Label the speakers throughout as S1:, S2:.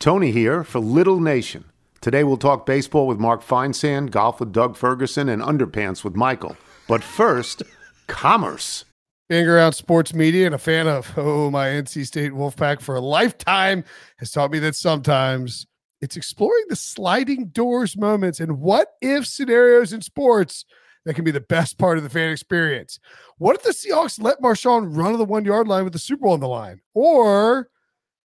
S1: Tony here for Little Nation. Today we'll talk baseball with Mark Feinsand, golf with Doug Ferguson, and underpants with Michael. But first, commerce.
S2: Being around sports media and a fan of, oh, my NC State Wolfpack for a lifetime has taught me that sometimes it's exploring the sliding doors moments and what if scenarios in sports that can be the best part of the fan experience. What if the Seahawks let Marshawn run to the one yard line with the Super Bowl on the line? Or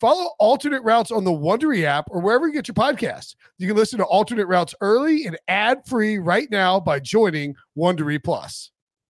S2: Follow alternate routes on the Wondery app or wherever you get your podcasts. You can listen to alternate routes early and ad free right now by joining Wondery Plus.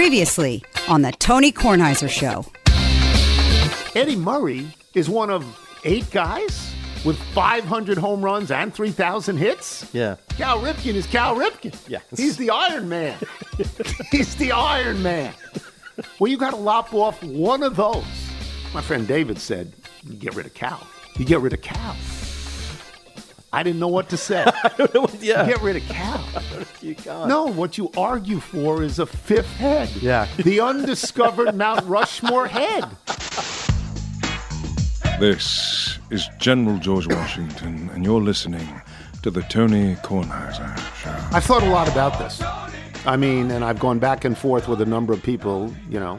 S3: Previously on the Tony Kornheiser Show.
S1: Eddie Murray is one of eight guys with 500 home runs and 3,000 hits.
S4: Yeah.
S1: Cal Ripken is Cal Ripken.
S4: Yeah.
S1: He's the Iron Man. He's the Iron Man. Well, you got to lop off one of those. My friend David said, you get rid of Cal. You get rid of Cal. I didn't know what to say.
S4: yeah.
S1: Get rid of Cal.
S4: You can't.
S1: No, what you argue for is a fifth head.
S4: Yeah.
S1: The undiscovered Mount Rushmore head.
S5: This is General George Washington, and you're listening to the Tony Kornheiser Show.
S1: I've thought a lot about this. I mean, and I've gone back and forth with a number of people, you know,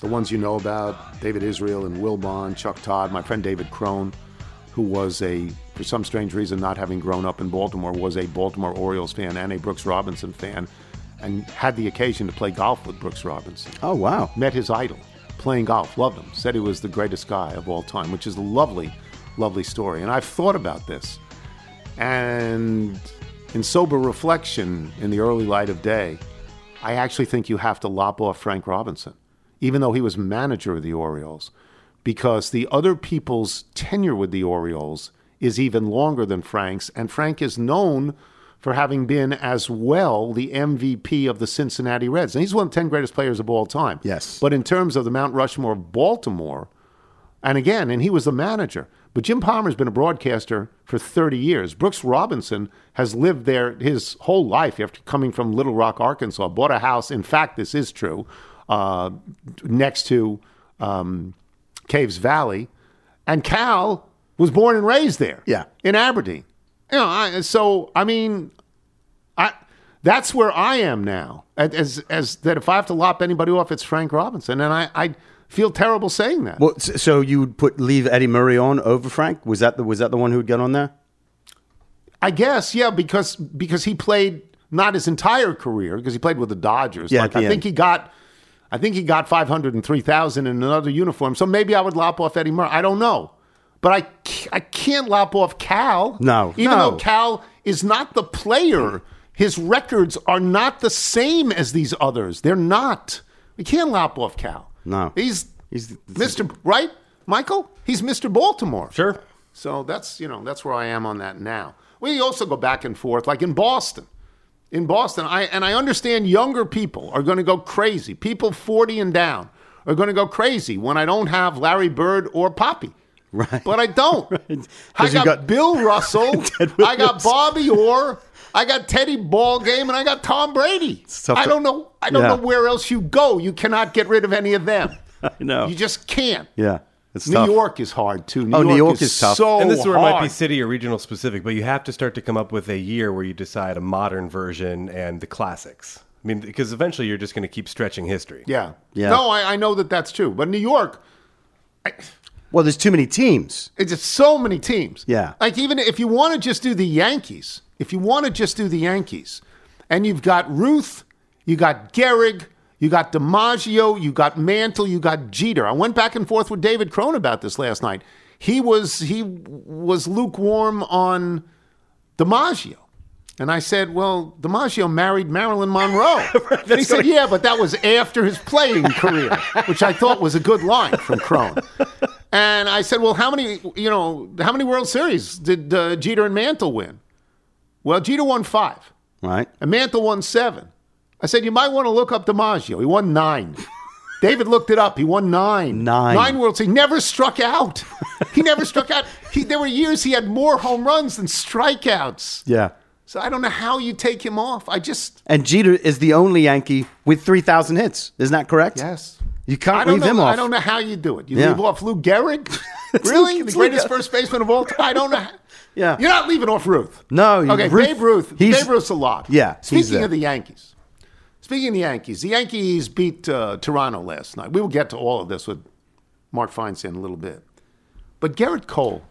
S1: the ones you know about David Israel and Will Bond, Chuck Todd, my friend David Crone, who was a, for some strange reason, not having grown up in Baltimore, was a Baltimore Orioles fan and a Brooks Robinson fan, and had the occasion to play golf with Brooks Robinson.
S4: Oh, wow.
S1: Met his idol playing golf, loved him, said he was the greatest guy of all time, which is a lovely, lovely story. And I've thought about this. And in sober reflection, in the early light of day, I actually think you have to lop off Frank Robinson, even though he was manager of the Orioles, because the other people's tenure with the Orioles is even longer than Frank's. And Frank is known for having been as well the MVP of the Cincinnati Reds. And he's one of the 10 greatest players of all time.
S4: Yes.
S1: But in terms of the Mount Rushmore of Baltimore, and again, and he was the manager. But Jim Palmer's been a broadcaster for 30 years. Brooks Robinson has lived there his whole life after coming from Little Rock, Arkansas. Bought a house. In fact, this is true, uh, next to um, Caves Valley. And Cal was born and raised there.
S4: Yeah.
S1: In Aberdeen. You know, I, so I mean, I that's where I am now. As as that if I have to lop anybody off, it's Frank Robinson, and I I feel terrible saying that.
S4: Well, so you would put leave Eddie Murray on over Frank? Was that the was that the one who would get on there?
S1: I guess yeah, because because he played not his entire career because he played with the Dodgers.
S4: Yeah,
S1: like I think he got. I think he got 503,000 in another uniform. So maybe I would lop off Eddie Murray. I don't know. But I, I can't lop off Cal.
S4: No,
S1: Even
S4: no.
S1: though Cal is not the player, his records are not the same as these others. They're not. We can't lop off Cal.
S4: No.
S1: He's,
S4: He's-
S1: Mr. Right, Michael? He's Mr. Baltimore.
S4: Sure.
S1: So that's you know that's where I am on that now. We also go back and forth, like in Boston. In Boston, I and I understand younger people are going to go crazy. People forty and down are going to go crazy when I don't have Larry Bird or Poppy.
S4: Right.
S1: But I don't. I got,
S4: got
S1: Bill Russell. I got Bobby Orr. I got Teddy Ballgame, and I got Tom Brady.
S4: tough
S1: I don't know. I don't
S4: Yeah.
S1: know where else you go. You cannot get rid of any of them.
S4: I know.
S1: You just can't.
S4: yeah. It's
S1: New
S4: tough.
S1: York is hard too. New
S4: Oh, New
S1: York,
S4: York is tough.
S1: So
S6: and this is where it might be city or regional specific, but you have to start to come up with a year where you decide a modern version and the classics. I mean, because eventually you're just going to keep stretching history.
S1: Yeah.
S4: Yeah.
S1: No, I, I know that that's true. But New York, I,
S4: Well, there's too many teams.
S1: It's just so many teams.
S4: Yeah.
S1: Like even if you want to just do the Yankees, if you want to just do the Yankees, and you've got Ruth, you got Gehrig, you got DiMaggio, you got Mantle, you got Jeter. I went back and forth with David Crone about this last night. He was he was lukewarm on DiMaggio. And I said, well, DiMaggio married Marilyn Monroe. and he said, yeah, but that was after his playing career, which I thought was a good line from Crone. And I said, well, how many, you know, how many World Series did uh, Jeter and Mantle win? Well, Jeter won five,
S4: Right.
S1: and Mantle won seven. I said, you might want to look up DiMaggio. He won nine. David looked it up. He won nine.
S4: Nine.
S1: Nine World Series. He never struck out. He never struck out. He, there were years he had more home runs than strikeouts.
S4: Yeah.
S1: So I don't know how you take him off. I just
S4: And Jeter is the only Yankee with 3,000 hits. Isn't that correct?
S1: yes.
S4: You can't leave
S1: know.
S4: him off.
S1: I don't know how you do it. You
S4: Yeah.
S1: leave off Lou Gehrig, really, the greatest first baseman of all time. I don't know. How.
S4: Yeah.
S1: you're not leaving off Ruth.
S4: No,
S1: Okay,
S4: Ruth-
S1: Babe Ruth.
S4: he's-
S1: Babe Ruth's a lot.
S4: Yeah,
S1: Speaking of the Yankees, speaking of the Yankees, the Yankees beat uh, Toronto last night. We will get to all of this with Mark Feinsand in a little bit. But Gerrit Cole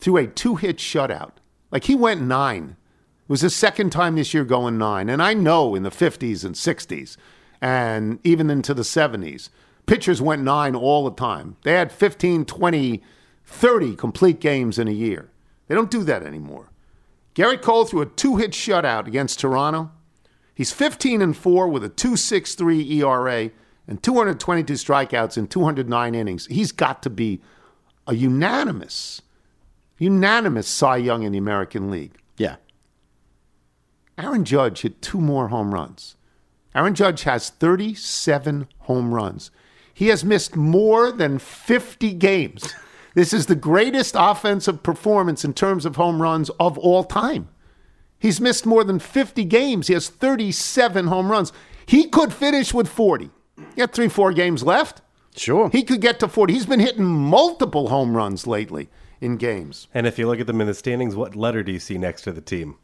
S1: threw a two-hit shutout. Like he went nine. It was his second time this year going nine. And I know in the 50s and 60s and even into the 70s, pitchers went nine all the time. They had 15, 20, 30 complete games in a year. They don't do that anymore. Gerrit Cole threw a two hit shutout against Toronto. He's 15 and 4 with a 2.63 ERA and 222 strikeouts in 209 innings. He's got to be a unanimous, unanimous Cy Young in the American League.
S4: Yeah.
S1: Aaron Judge hit two more home runs. Aaron Judge has 37 home runs. He has missed more than 50 games. This is the greatest offensive performance in terms of home runs of all time. He's missed more than 50 games. He has 37 home runs. He could finish with 40. He got three, four games left.
S4: Sure.
S1: He could get to 40. He's been hitting multiple home runs lately in games.
S6: And if you look at them in the standings, what letter do you see next to the team?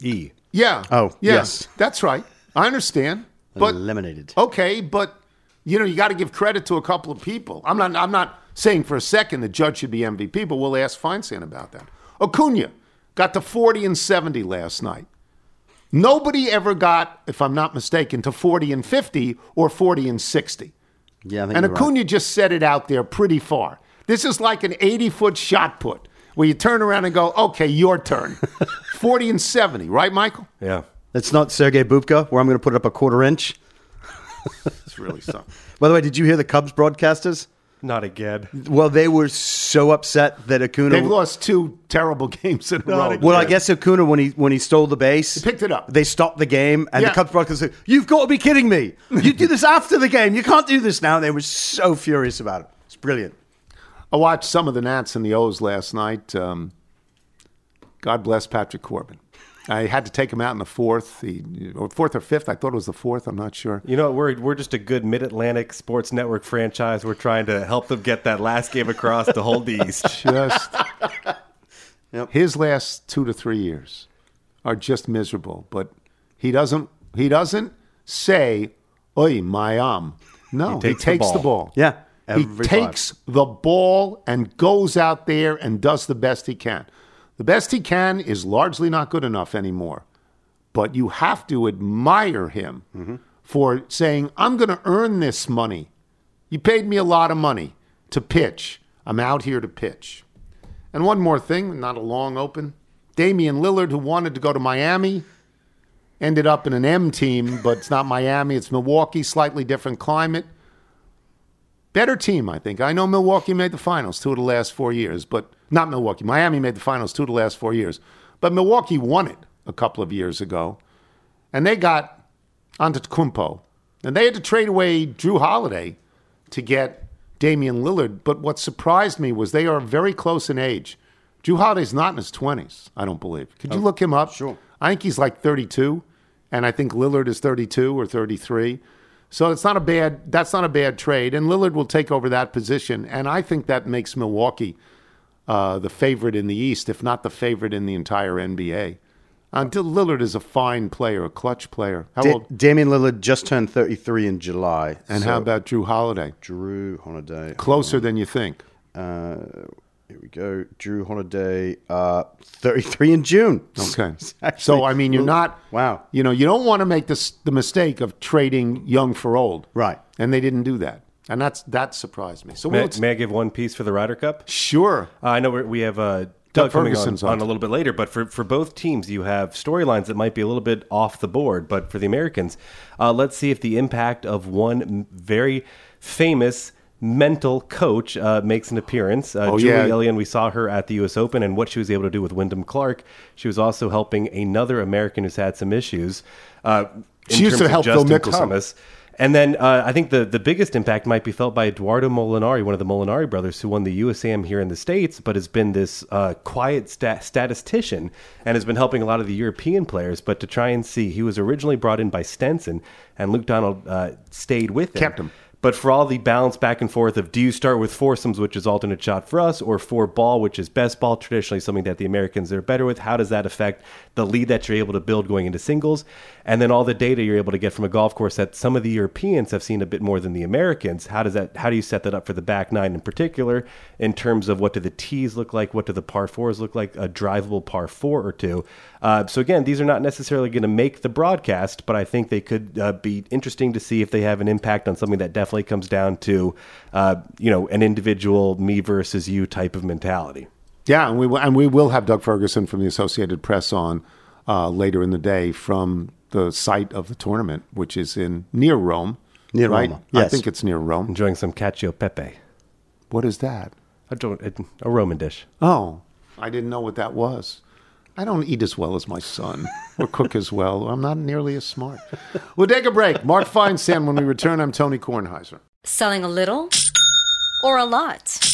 S6: E.
S1: Yeah.
S4: Oh,
S1: yeah,
S4: yes.
S1: That's right. I understand. But
S4: Eliminated.
S1: Okay, but you know, you got to give credit to a couple of people. I'm not I'm not saying for a second the judge should be MVP, but we'll ask Feinsand about that. Acuna got to 40 and 70 last night. Nobody ever got, if I'm not mistaken, to 40 and 50 or 40 and 60.
S4: Yeah, I think
S1: And
S4: you're right.
S1: Acuna just set it out there pretty far. This is like an 80 foot shot put where you turn around and go, okay, your turn. 40 and 70, right, Michael?
S6: Yeah.
S4: It's not Sergei Bubka, where I'm going to put it up a quarter inch.
S1: It's really something.
S4: By the way, did you hear the Cubs broadcasters?
S6: Not again.
S4: Well, they were so upset that Acuna.
S1: They've lost two terrible games in a row.
S4: Well, I guess Acuna when he when he stole the base,
S1: He picked it up.
S4: They stopped the game, and
S1: Yeah.
S4: the Cubs broadcast said, "You've got to be kidding me! You do this after the game. You can't do this now." And they were so furious about it. It's brilliant.
S1: I watched some of the Nats and the O's last night. Um, God bless Patrick Corbin. I had to take him out in the fourth, the fourth or fifth. I thought it was the fourth. I'm not sure.
S6: You know, we're we're just a good Mid Atlantic Sports Network franchise. We're trying to help them get that last game across to hold the East.
S1: Just his last two to three years are just miserable. But he doesn't. He doesn't say, "Oi, my um." No, he
S6: takes
S1: takes,
S6: the
S1: the,
S6: ball.
S1: ball.
S4: Yeah,
S1: he
S4: every time.
S1: takes the ball and goes out there and does the best he can. The best he can is largely not good enough anymore. But you have to admire him
S4: Mm-hmm.
S1: for saying, I'm going to earn this money. You paid me a lot of money to pitch. I'm out here to pitch. And one more thing, not a long open. Damian Lillard, who wanted to go to Miami, ended up in an M team, but it's not Miami, it's Milwaukee, slightly different climate. Better team, I think. I know Milwaukee made the finals two of the last four years, but not Milwaukee. Miami made the finals two of the last four years. But Milwaukee won it a couple of years ago. And they got Antetokounmpo. And they had to trade away Jrue Holiday to get Damian Lillard. But what surprised me was they are very close in age. Jrue Holiday's not in his 20s, I don't believe. Could you oh, look him up?
S4: sure.
S1: I think he's like 32, and I think Lillard is 32 or 33. So it's not a bad. That's not a bad trade, and Lillard will take over that position, and I think that makes Milwaukee uh, the favorite in the East, if not the favorite in the entire NBA. Until Lillard is a fine player, a clutch player. How
S4: Da-
S1: old?
S4: Damian Lillard just turned 33 in July.
S1: And
S4: so
S1: how about Jrue Holiday?
S4: Jrue Holiday?
S1: Closer than you think.
S4: Uh, here we go. Jrue Holiday, uh, 33 in June.
S1: Okay.
S4: Actually-
S1: so I mean, you're not.
S4: Wow.
S1: You know, you don't want to make this the mistake of trading young for old.
S4: Right.
S1: And they didn't do that, and that's that surprised me. So
S6: May,
S1: we'll,
S6: may I give one piece for the Ryder Cup?
S1: sure.
S6: Uh, I know we're, we have uh,
S1: Doug
S6: Doug coming on,
S1: Ferguson's on.
S6: on a little bit later, but for, for both teams, you have storylines that might be a little bit off the board. But for the Americans, uh, let's see if the impact of one very famous mental coach uh, makes an appearance. Uh,
S1: Oh,
S6: Julie
S1: yeah.
S6: We saw her at the U.S. Open and what she was able to do with Wyndham Clark. She was also helping another American who's had some issues. Uh,
S1: She used to
S6: of
S1: help Phil
S6: Justin
S1: Mickelson.
S6: Thomas. And then uh, I think the, the biggest impact might be felt by Eduardo Molinari, one of the Molinari brothers, who won the USAM here in the States, but has been this uh, quiet stat- statistician and has been helping a lot of the European players. But to try and see, he was originally brought in by Stenson, and Luke Donald uh, stayed with him.
S1: Kept him.
S6: But for all the balance back and forth of do you start with foursomes, which is alternate shot for us, or four ball, which is best ball, traditionally something that the Americans are better with, how does that affect the lead that you're able to build going into singles? And then all the data you're able to get from a golf course that some of the Europeans have seen a bit more than the Americans. How does that how do you set that up for the back nine in particular in terms of what do the tees look like, what do the par fours look like, a drivable par four or two? Uh, so again, these are not necessarily going to make the broadcast, but I think they could uh, be interesting to see if they have an impact on something that definitely comes down to, uh, you know, an individual me versus you type of mentality.
S1: Yeah, and we will, and we will have Doug Ferguson from the Associated Press on uh, later in the day from the site of the tournament, which is in near Rome.
S4: Near
S1: right?
S4: Roma,
S1: I think it's near Rome.
S6: Enjoying some cacio pepe,
S1: What is that?
S6: a, jo- a Roman dish.
S1: Oh, I didn't know what that was. I don't eat as well as my son or cook as well. I'm not nearly as smart. We'll take a break. Mark Feinsand. When we return, I'm Tony Kornheiser.
S7: Selling a little or a lot?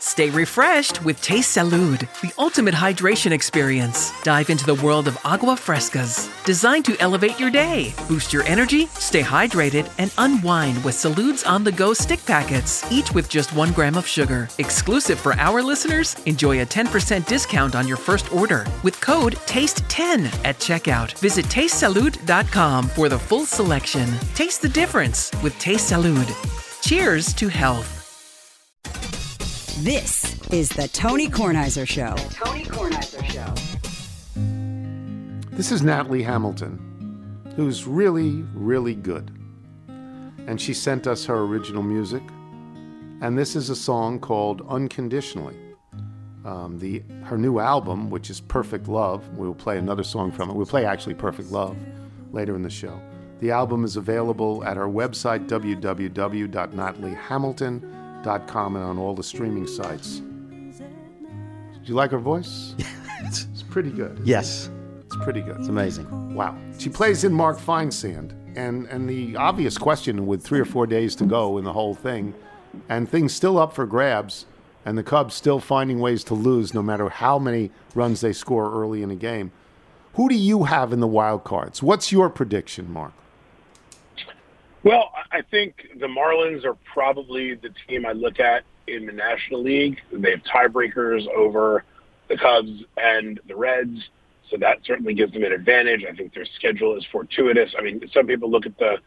S8: Stay refreshed with Taste Salud, the ultimate hydration experience. Dive into the world of agua frescas, designed to elevate your day, boost your energy, stay hydrated, and unwind with Salud's on the go stick packets, each with just one gram of sugar. Exclusive for our listeners, enjoy a 10% discount on your first order with code TASTE10 at checkout. Visit tastesalud.com for the full selection. Taste the difference with Taste Salud. Cheers to health.
S3: This is the Tony Kornheiser Show. Tony Kornheiser Show.
S1: This is Natalie Hamilton, who's really, really good. And she sent us her original music. And this is a song called Unconditionally. Um, the her new album, which is Perfect Love, we will play another song from it. We'll play actually Perfect Love later in the show. The album is available at our website, www.nataliehamilton.com, and on all the streaming sites. Did you like her voice? it's, it's pretty good.
S4: Yes,
S1: It's pretty good.
S4: it's amazing.
S1: Wow. She plays in Mark Feinsand. And and the obvious question with three or four days to go in the whole thing, and things still up for grabs, and the Cubs still finding ways to lose no matter how many runs they score early in a game. Who do you have in the wild cards? What's your prediction, Mark?
S9: Well, I think the Marlins are probably the team I look at in the National League. They have tiebreakers over the Cubs and the Reds, so that certainly gives them an advantage. I think their schedule is fortuitous. I mean, some people look at the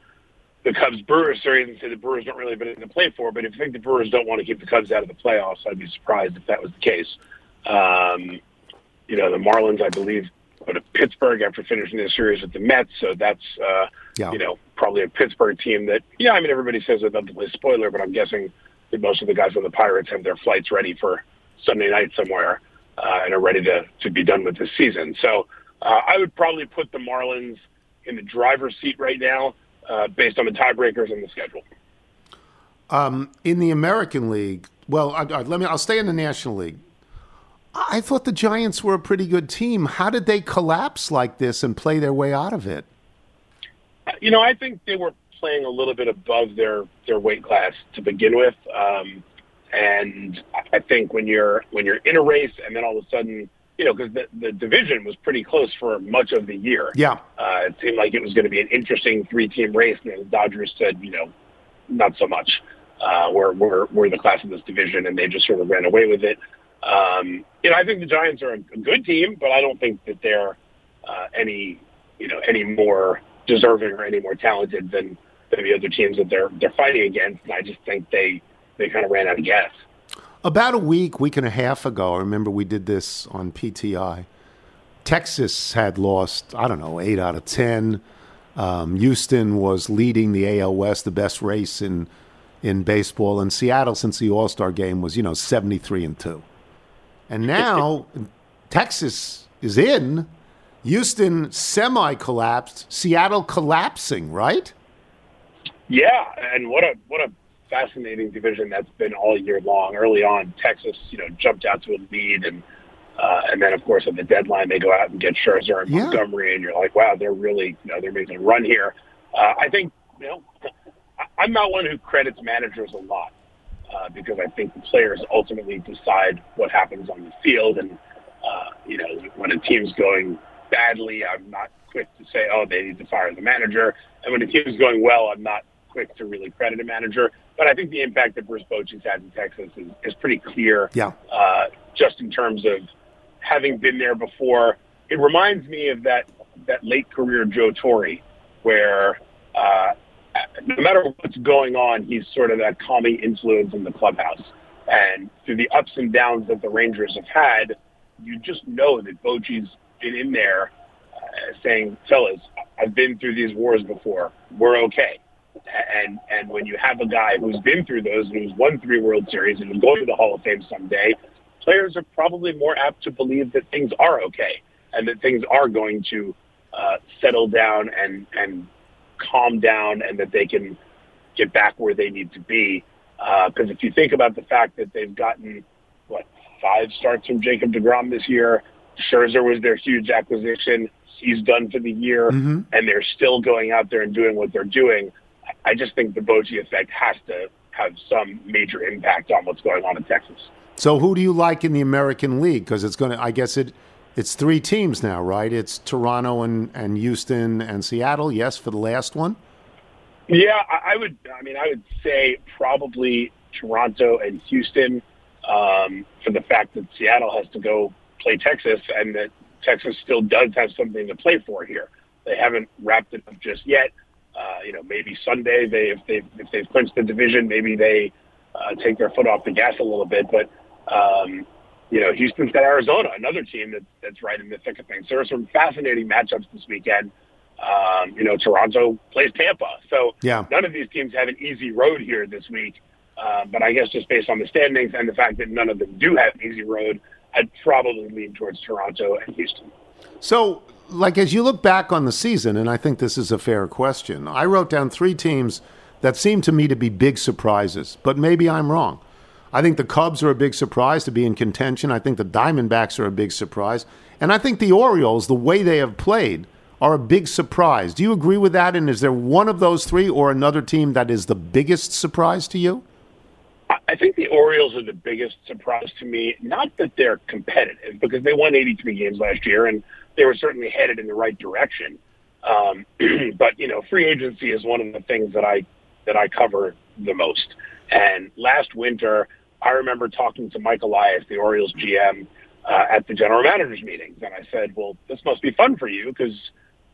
S9: the Cubs Brewers series and say the Brewers don't really have anything to play for. But if you think the Brewers don't want to keep the Cubs out of the playoffs, I'd be surprised if that was the case. Um, you know, the Marlins, I believe, go to Pittsburgh after finishing their series with the Mets. So that's, uh,
S1: Yeah.
S9: you know, probably a Pittsburgh team that, yeah, I mean, everybody says love to play spoiler, but I'm guessing that most of the guys on the Pirates have their flights ready for Sunday night somewhere uh, and are ready to, to be done with this season. So uh, I would probably put the Marlins in the driver's seat right now uh, based on the tiebreakers and the schedule.
S1: Um, in the American League, well, I, I, let me. I'll stay in the National League. I thought the Giants were a pretty good team. How did they collapse like this and play their way out of it?
S9: You know, I think they were playing a little bit above their their weight class to begin with, um, and I think when you're when you're in a race and then all of a sudden, you know, because the the division was pretty close for much of the year.
S1: Yeah.
S9: Uh, it seemed like it was going to be an interesting three team race, and the Dodgers said, you know, not so much. Uh, we're we're we're the class of this division, and they just sort of ran away with it. Um, you know, I think the Giants are a, a good team, but I don't think that they're uh, any you know any more deserving or any more talented than, than the other teams that they're they're fighting against. And I just think they they kind of ran out of gas.
S1: About a week, week and a half ago, I remember we did this on PTI. Texas had lost, I don't know, eight out of 10. Um, Houston was leading the AL West, the best race in, in baseball. And Seattle, since the All Star game, was, you know, 73 and 2. And now Texas is in. Houston semi collapsed. Seattle collapsing, right?
S9: Yeah, and what a what a fascinating division that's been all year long. Early on, Texas, you know, jumped out to a lead, and uh, and then of course at the deadline they go out and get Scherzer and
S1: Yeah.
S9: Montgomery, and you're like, wow, they're really you know they're making a run here. Uh, I think you know I'm not one who credits managers a lot uh, because I think the players ultimately decide what happens on the field, and uh, you know when a team's going badly, I'm not quick to say, oh, they need to fire the manager, and when a team's going well, I'm not quick to really credit a manager. But I think the impact that Bruce Bochy's had in Texas is, is pretty clear.
S1: Yeah.
S9: Uh, just in terms of having been there before, it reminds me of that that late career Joe Torre, where uh, no matter what's going on, he's sort of that calming influence in the clubhouse. And through the ups and downs that the Rangers have had, you just know that Bochy's been in there uh, saying, "Fellas, I've been through these wars before. We're okay." And and when you have a guy who's been through those and who's won three World Series and is going to the Hall of Fame someday, players are probably more apt to believe that things are okay and that things are going to uh, settle down and and calm down and that they can get back where they need to be. Because if you think about the fact that they've gotten what five starts from Jacob Degrom this year, Scherzer was their huge acquisition. He's done for the year,
S1: Mhm.
S9: and they're still going out there and doing what they're doing. I just think the Bochy effect has to have some major impact on what's going on in Texas.
S1: So who do you like in the American League? Because it's going to, I guess it, it's three teams now, right? It's Toronto and, and Houston and Seattle. Yes, for the last one.
S9: Yeah, I, I would. I mean, I would say probably Toronto and Houston, um, for the fact that Seattle has to go play Texas, and that Texas still does have something to play for here. They haven't wrapped it up just yet. Uh, you know, maybe Sunday they if they if they've clinched the division, maybe they uh, take their foot off the gas a little bit. But um, you know, Houston's got Arizona, another team that, that's right in the thick of things. There are some fascinating matchups this weekend. Um, you know, Toronto plays Tampa, so
S1: Yeah.
S9: none of these teams have an easy road here this week. Uh, but I guess just based on the standings and the fact that none of them do have an easy road, I'd probably lean towards Toronto and Houston.
S1: So, like, as you look back on the season, and I think this is a fair question, I wrote down three teams that seem to me to be big surprises, but maybe I'm wrong. I think the Cubs are a big surprise to be in contention. I think the Diamondbacks are a big surprise. And I think the Orioles, the way they have played, are a big surprise. Do you agree with that? And is there one of those three or another team that is the biggest surprise to you?
S9: I- think the Orioles are the biggest surprise to me. Not that they're competitive, because they won 83 games last year, and they were certainly headed in the right direction. Um, but you know, free agency is one of the things that I that I cover the most. And last winter, I remember talking to Mike Elias, the Orioles GM, uh, at the general managers meetings, and I said, "Well, this must be fun for you because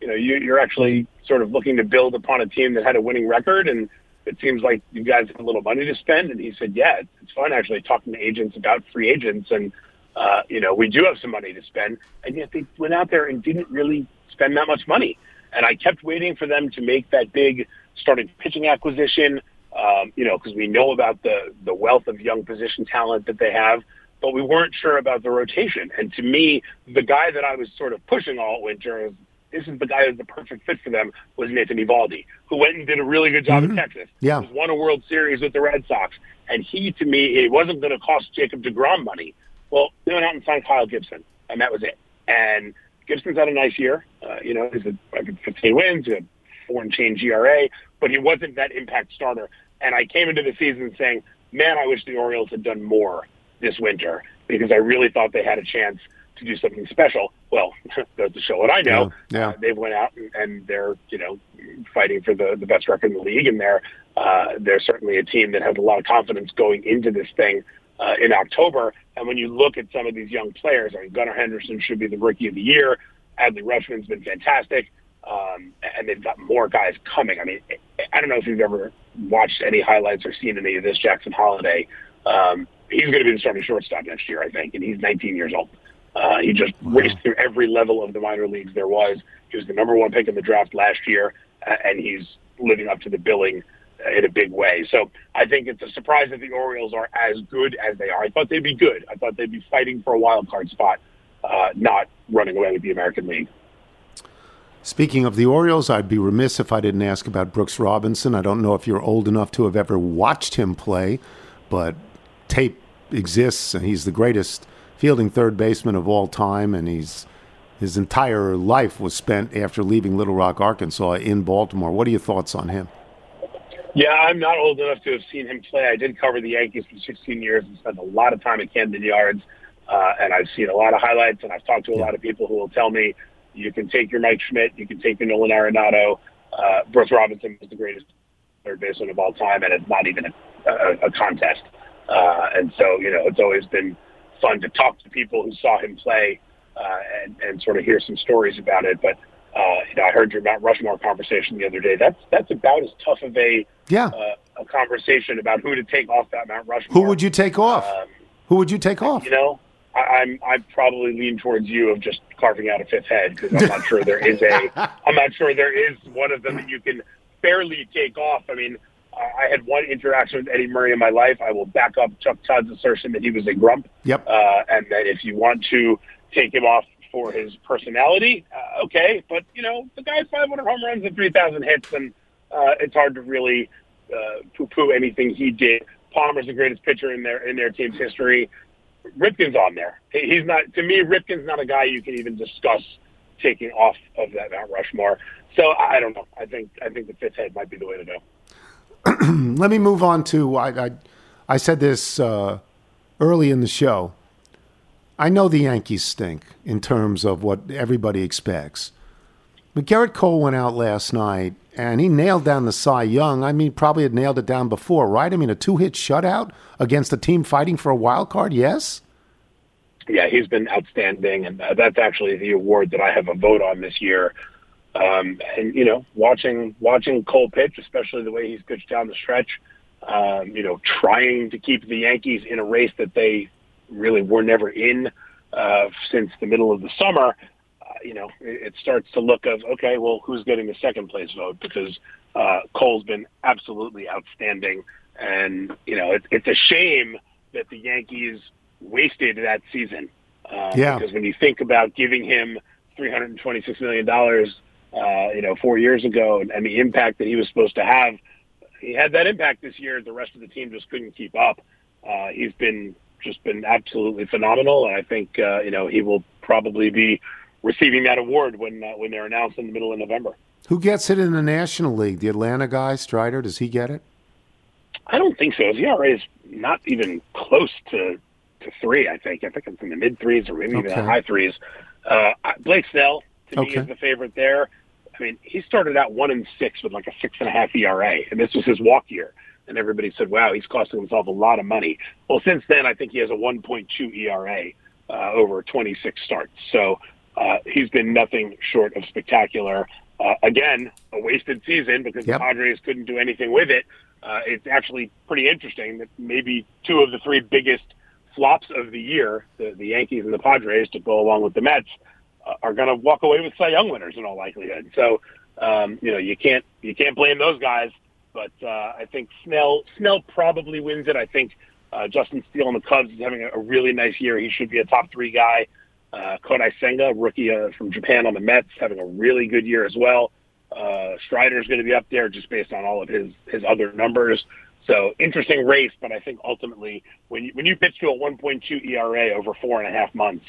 S9: you know you, you're actually sort of looking to build upon a team that had a winning record, and it seems like you guys have a little money to spend." And he said, "Yeah, it's fun actually talking to agents about free agents, and uh, you know we do have some money to spend, and yet they went out there and didn't really spend that much money." And I kept waiting for them to make that big starting pitching acquisition, um, you know, because we know about the the wealth of young position talent that they have, but we weren't sure about the rotation. And to me, the guy that I was sort of pushing all winter this is the guy who's the perfect fit for them was Nathan Eovaldi, who went and did a really good job
S1: Mhm.
S9: in Texas.
S1: Yeah.
S9: Who's won a World Series with the Red Sox. And he, to me, it wasn't going to cost Jacob DeGrom money. Well, they went out and signed Kyle Gibson, and that was it. And Gibson's had a nice year. Uh, you know, he's had think, 15 wins, he had four and change ERA, but he wasn't that impact starter. And I came into the season saying, man, I wish the Orioles had done more this winter because I really thought they had a chance to do something special. Well, goes to show what I know.
S1: Yeah.
S9: Uh, they went out and, and they're, you know, fighting for the, the best record in the league, and they're uh, they're certainly a team that has a lot of confidence going into this thing uh, in October. And when you look at some of these young players, I mean, Gunnar Henderson should be the rookie of the year. Adley Rutschman's been fantastic, um, and they've got more guys coming. I mean, I don't know if you've ever watched any highlights or seen any of this Jackson Holliday. Um, he's going to be the starting shortstop next year, I think, and he's 19 years old. Uh, he just raced through every level of the minor leagues there was. He was the number one pick in the draft last year, uh, and he's living up to the billing uh, in a big way. So I think it's a surprise that the Orioles are as good as they are. I thought they'd be good. I thought they'd be fighting for a wild card spot, uh, not running away with the American League.
S1: Speaking of the Orioles, I'd be remiss if I didn't ask about Brooks Robinson. I don't know if you're old enough to have ever watched him play, but tape exists, and he's the greatest fielding third baseman of all time, and he's his entire life was spent after leaving Little Rock, Arkansas, in Baltimore. What are your thoughts on him?
S9: Yeah, I'm not old enough to have seen him play. I did cover the Yankees for 16 years and spent a lot of time at Camden Yards, uh, and I've seen a lot of highlights, and I've talked to a lot of people who will tell me you can take your Mike Schmidt, you can take your Nolan Arenado. Uh, Brooks Robinson is the greatest third baseman of all time, and it's not even a, a, a contest. Uh, and so, you know, it's always been fun to talk to people who saw him play uh, and, and sort of hear some stories about it. But uh, you know, I heard your Mount Rushmore conversation the other day. That's that's about as tough of a
S1: Yeah.
S9: uh, a conversation about who to take off that Mount Rushmore.
S1: Who would you take off? Who would you take off?
S9: You know, I, I'm I probably lean towards you of just carving out a fifth head because I'm not sure there is a I'm not sure there is one of them that you can fairly take off. I mean, I had one interaction with Eddie Murray in my life. I will back up Chuck Todd's assertion that he was a grump.
S1: Yep.
S9: Uh, and that if you want to take him off for his personality, uh, okay. But you know, the guy's 500 home runs and 3,000 hits, and uh, it's hard to really uh, poo-poo anything he did. Palmer's the greatest pitcher in their in their team's history. Ripken's on there. He's not to me. Ripken's not a guy you can even discuss taking off of that Mount Rushmore. So I don't know. I think I think the fifth head might be the way to go.
S1: Let me move on to I I, I said this uh, early in the show. I know the Yankees stink in terms of what everybody expects. But Gerrit Cole went out last night and he nailed down the Cy Young. I mean, probably had nailed it down before, right? I mean, a two-hit shutout against a team fighting for a wild card. Yes.
S9: yeah, he's been outstanding, and uh, that's actually the award that I have a vote on this year. Um, and you know, watching watching Cole pitch, especially the way he's pitched down the stretch, um, you know, trying to keep the Yankees in a race that they really were never in uh, since the middle of the summer. Uh, you know, it, it starts to look of okay, well, who's getting the second place vote because uh, Cole's been absolutely outstanding, and you know, it, it's a shame that the Yankees wasted that season. Uh,
S1: Yeah.
S9: Because when you think about giving him three hundred and twenty-six million dollars, uh, you know, four years ago, and, and the impact that he was supposed to have, he had that impact this year. The rest of the team just couldn't keep up. Uh, he's been just been absolutely phenomenal, and I think uh, you know he will probably be receiving that award when uh, when they're announced in the middle of November.
S1: Who gets it in the National League? The Atlanta guy, Strider. Does he get it?
S9: I don't think so. His ERA is not even close to to three. I think. I think it's in the mid threes or maybe even the high threes. Uh, Blake Snell to me is the favorite there. I mean, he started out one and six with like a six and a half ERA, and this was his walk year. And everybody said, "Wow, he's costing himself a lot of money." Well, since then, I think he has a 1.2 ERA uh, over 26 starts. So uh, he's been nothing short of spectacular. Uh, again, a wasted season because
S1: Yep.
S9: the Padres couldn't do anything with it. Uh, it's actually pretty interesting that maybe two of the three biggest flops of the year, the, the Yankees and the Padres, to go along with the Mets, uh, are going to walk away with Cy Young winners in all likelihood. So, um, you know, you can't you can't blame those guys. But uh, I think Snell Snell probably wins it. I think uh, Justin Steele on the Cubs is having a, really nice year. He should be a top three guy. Uh, Kodai Senga, rookie uh, from Japan on the Mets, having a really good year as well. Uh, Strider's going to be up there just based on all of his his other numbers. So interesting race, but I think ultimately when you, when you pitch to a 1.2 ERA over four and a half months,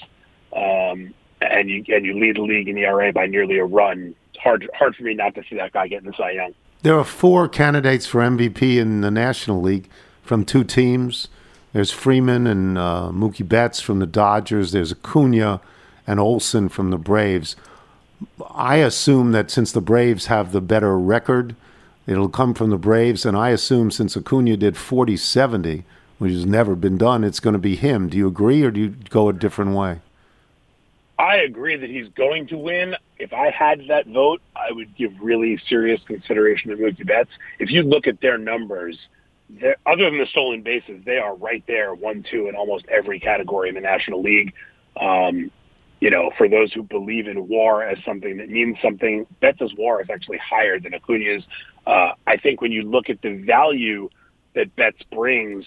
S9: um, and you and you lead the league in the ERA by nearly a run, it's hard hard for me not to see that guy getting the Cy Young.
S1: There are four candidates for MVP in the National League from two teams. There's Freeman and uh, Mookie Betts from the Dodgers. There's Acuna and Olson from the Braves. I assume that since the Braves have the better record, it'll come from the Braves. And I assume since Acuna did 40 70, which has never been done, it's going to be him. Do you agree or do you go a different way?
S9: I agree that he's going to win. If I had that vote, I would give really serious consideration to Mookie Betts. If you look at their numbers, other than the stolen bases, they are right there, one, two, in almost every category in the National League. Um, you know, for those who believe in WAR as something that means something, Betts' WAR is actually higher than Acuna's. Uh, I think when you look at the value that Betts brings,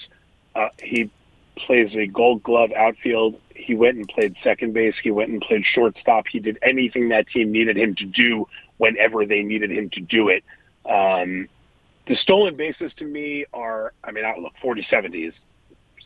S9: uh, he plays a gold glove outfield. He went and played second base. He went and played shortstop. He did anything that team needed him to do whenever they needed him to do it. Um, the stolen bases to me are, I mean, look, 40 70 is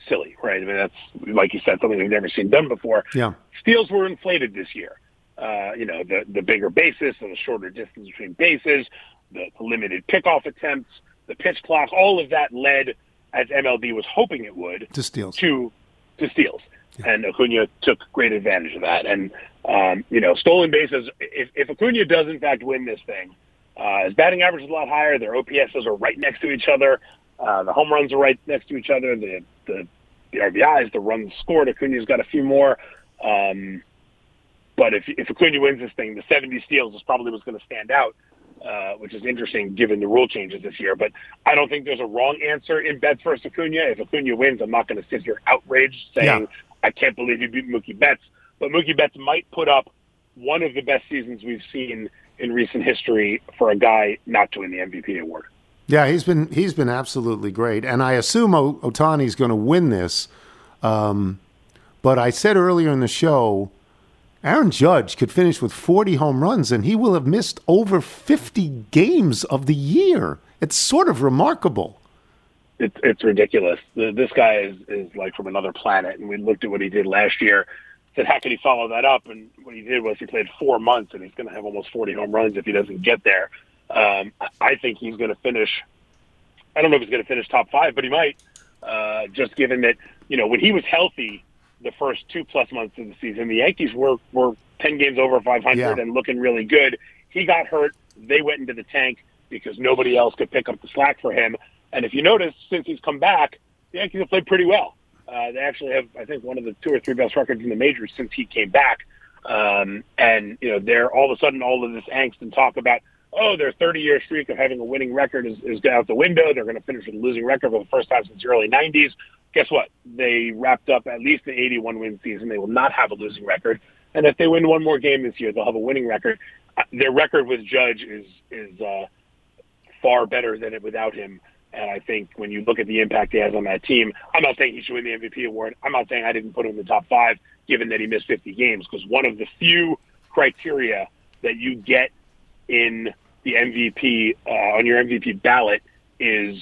S9: silly, right? I mean, that's, like you said, something we've never seen done before.
S1: Yeah.
S9: Steals were inflated this year. Uh, you know, the, the bigger bases and the shorter distance between bases, the, the limited pickoff attempts, the pitch clock, all of that led, as MLB was hoping it would,
S1: To steals.
S9: to to steals. And Acuna took great advantage of that. And um, you know, stolen bases. If, if Acuna does in fact win this thing, uh, his batting average is a lot higher. Their OPSs are right next to each other. Uh, the home runs are right next to each other. The the, the RBIs, the runs scored. Acuna's got a few more. Um, but if if Acuna wins this thing, the 70 steals is probably what's going to stand out, uh, which is interesting given the rule changes this year. But I don't think there's a wrong answer in Betts versus Acuna. If Acuna wins, I'm not going to sit here outraged saying
S1: Yeah.
S9: I can't believe you beat Mookie Betts. But Mookie Betts might put up one of the best seasons we've seen in recent history for a guy not to win the MVP award.
S1: Yeah, he's been he's been absolutely great, and I assume o- Ohtani's going to win this. Um, but I said earlier in the show, Aaron Judge could finish with 40 home runs, and he will have missed over 50 games of the year. It's sort of remarkable.
S9: it's it's ridiculous. The, this guy is is like from another planet, and we looked at what he did last year. Said how could he follow that up? And what he did was he played four months, and he's going to have almost 40 home runs if he doesn't get there. Um, I- think he's going to finish. I don't know if he's going to finish top five, but he might. Uh, just given that you know when he was healthy, the first two plus months of the season, the Yankees were were 10 games over 500
S1: Yeah.
S9: and looking really good. He got hurt. They went into the tank because nobody else could pick up the slack for him. And if you notice, since he's come back, the Yankees have played pretty well. Uh, they actually have, I think, one of the two or three best records in the majors since he came back. Um, and you know, they're all of a sudden all of this angst and talk about, oh, their 30-year streak of having a winning record is, is out the window. They're going to finish with a losing record for the first time since the early 90s. Guess what? They wrapped up at least the 81 win season. They will not have a losing record. And if they win one more game this year, they'll have a winning record. Uh, Their record with Judge is is uh, far better than it without him. And I think when you look at the impact he has on that team, I'm not saying he should win the MVP award. I'm not saying I didn't put him in the top five, given that he missed 50 games, because one of the few criteria that you get in the MVP uh, on your MVP ballot is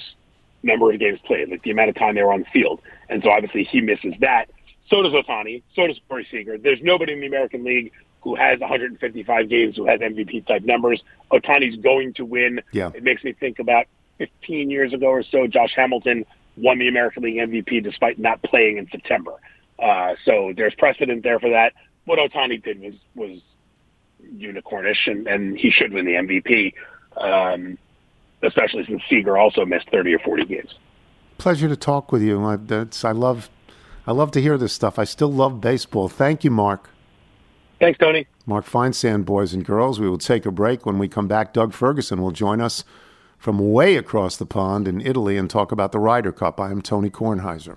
S9: number of games played, like the amount of time they were on the field. And so obviously he misses that. So does Ohtani. So does Corey Seager. There's nobody in the American League who has 155 games who has MVP type numbers. Ohtani's going to win.
S1: Yeah.
S9: It makes me think about 15 years ago or so, Josh Hamilton won the American League MVP despite not playing in September. Uh, so there's precedent there for that. What Ohtani did was was unicornish, and, and he should win the MVP, um, especially since Seager also missed 30 or 40 games.
S1: Pleasure to talk with you. I, that's, I love, I love to hear this stuff. I still love baseball. Thank you, Mark.
S9: Thanks, Tony.
S1: Mark Feinsand, boys and girls. We will take a break. When we come back, Doug Ferguson will join us from way across the pond in Italy and talk about the Ryder Cup. I am Tony Kornheiser.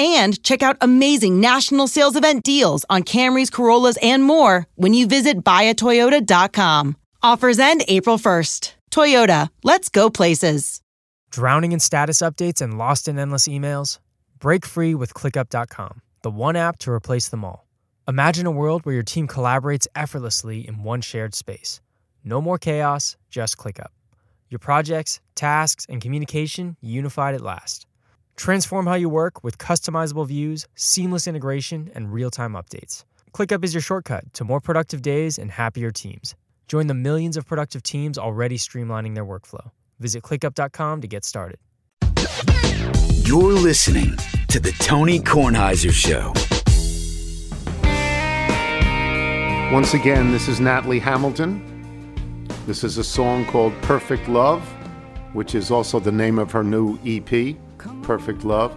S10: and check out amazing national sales event deals on Camrys, Corollas, and more when you visit buyatoyota.com. Offers end April 1st. Toyota, let's go places.
S11: Drowning in status updates and lost in endless emails? Break free with ClickUp.com, the one app to replace them all. Imagine a world where your team collaborates effortlessly in one shared space. No more chaos, just ClickUp. Your projects, tasks, and communication unified at last. Transform how you work with customizable views, seamless integration, and real time updates. ClickUp is your shortcut to more productive days and happier teams. Join the millions of productive teams already streamlining their workflow. Visit clickup.com to get started.
S12: You're listening to The Tony Kornheiser Show.
S1: Once again, this is Natalie Hamilton. This is a song called Perfect Love, which is also the name of her new EP. Perfect Love.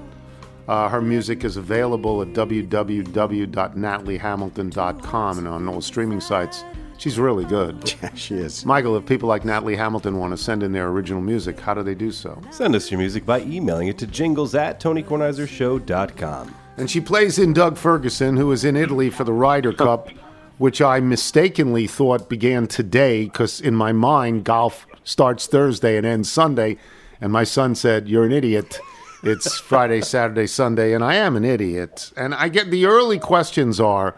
S1: Uh, her music is available at www.nataliehamilton.com and on all streaming sites. She's really good.
S4: Yeah, she is.
S1: Michael, if people like Natalie Hamilton want to send in their original music, how do they do so?
S6: Send us your music by emailing it to jingles at tonykornheisershow.com.
S1: And she plays in Doug Ferguson, who is in Italy for the Ryder Cup, which I mistakenly thought began today because in my mind, golf starts Thursday and ends Sunday. And my son said, You're an idiot. It's Friday, Saturday, Sunday, and I am an idiot. And I get the early questions are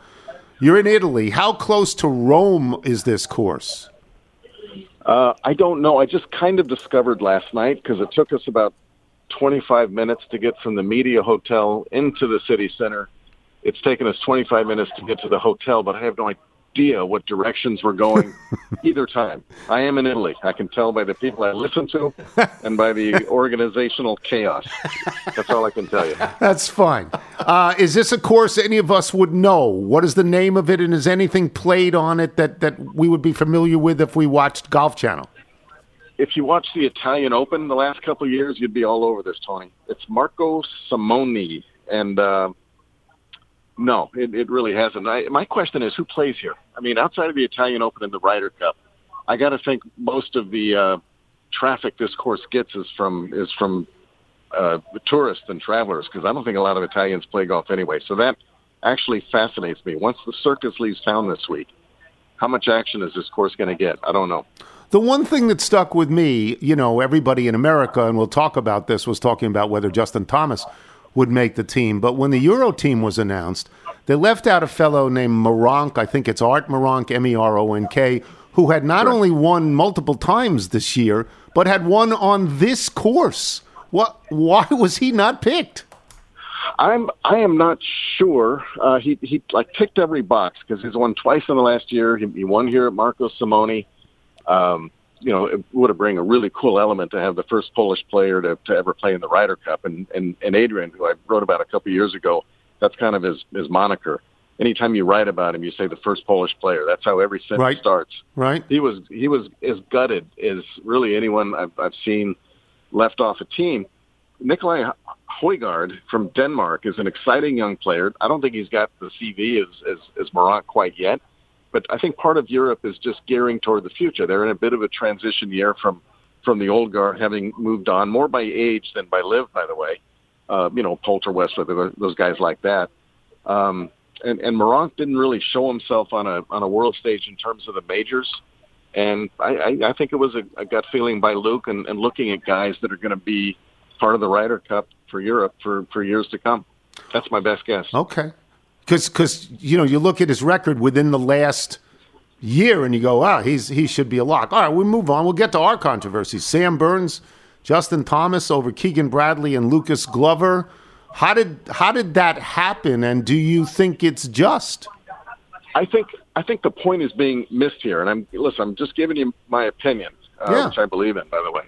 S1: You're in Italy. How close to Rome is this course?
S13: Uh, I don't know. I just kind of discovered last night because it took us about 25 minutes to get from the media hotel into the city center. It's taken us 25 minutes to get to the hotel, but I have no idea what directions we're going either time. I am in Italy. I can tell by the people I listen to and by the organizational chaos. That's all I can tell you.
S1: That's fine. Uh, is this a course any of us would know? What is the name of it, and is anything played on it that, that we would be familiar with if we watched Golf Channel?
S13: If you watch the Italian Open the last couple of years, you'd be all over this, Tony. It's Marco Simone, and uh, no, it, it really hasn't. I, my question is, who plays here? I mean, outside of the Italian Open and the Ryder Cup, I got to think most of the uh, traffic this course gets is from is from uh, tourists and travelers because I don't think a lot of Italians play golf anyway. So that actually fascinates me. Once the circus leaves town this week, how much action is this course going to get? I don't know.
S1: The one thing that stuck with me, you know, everybody in America, and we'll talk about this, was talking about whether Justin Thomas would make the team. But when the Euro team was announced, they left out a fellow named Meronk. I think it's Art Meronk, M E R O N K, who had not only won multiple times this year, but had won on this course. What? Why was he not picked?
S13: I'm I am not sure. Uh, he he like ticked every box because he's won twice in the last year. He, he won here at Marco Simone. Um, you know, it would have bring a really cool element to have the first Polish player to, to ever play in the Ryder Cup. And, and, and Adrian, who I wrote about a couple of years ago, that's kind of his, his moniker. Anytime you write about him, you say the first Polish player. That's how every sentence
S1: Right.
S13: starts.
S1: Right.
S13: He was he was as gutted as really anyone I've, I've seen left off a team. Nicolai Højgaard from Denmark is an exciting young player. I don't think he's got the CV as as, as Meronk quite yet, but I think part of Europe is just gearing toward the future. They're in a bit of a transition year from from the old guard having moved on more by age than by live, by the way. Uh, you know, Poulter, Westwood, those guys like that. Um, and and didn't really show himself on a on a world stage in terms of the majors. And I, I, I think it was a, a gut feeling by Luke and, and looking at guys that are going to be part of the Ryder Cup for Europe for, for years to come. That's my best guess.
S1: Okay. Because, because you know, you look at his record within the last year and you go, ah, he's, he should be a lock. All right, we move on. We'll get to our controversies. Sam Burns, Justin Thomas over Keegan Bradley and Lucas Glover. How did, how did that happen, and do you think it's just?
S13: I think I think the point is being missed here, and I'm listen. I'm just giving you my opinion, uh,
S1: Yeah.
S13: which I believe in, by the way.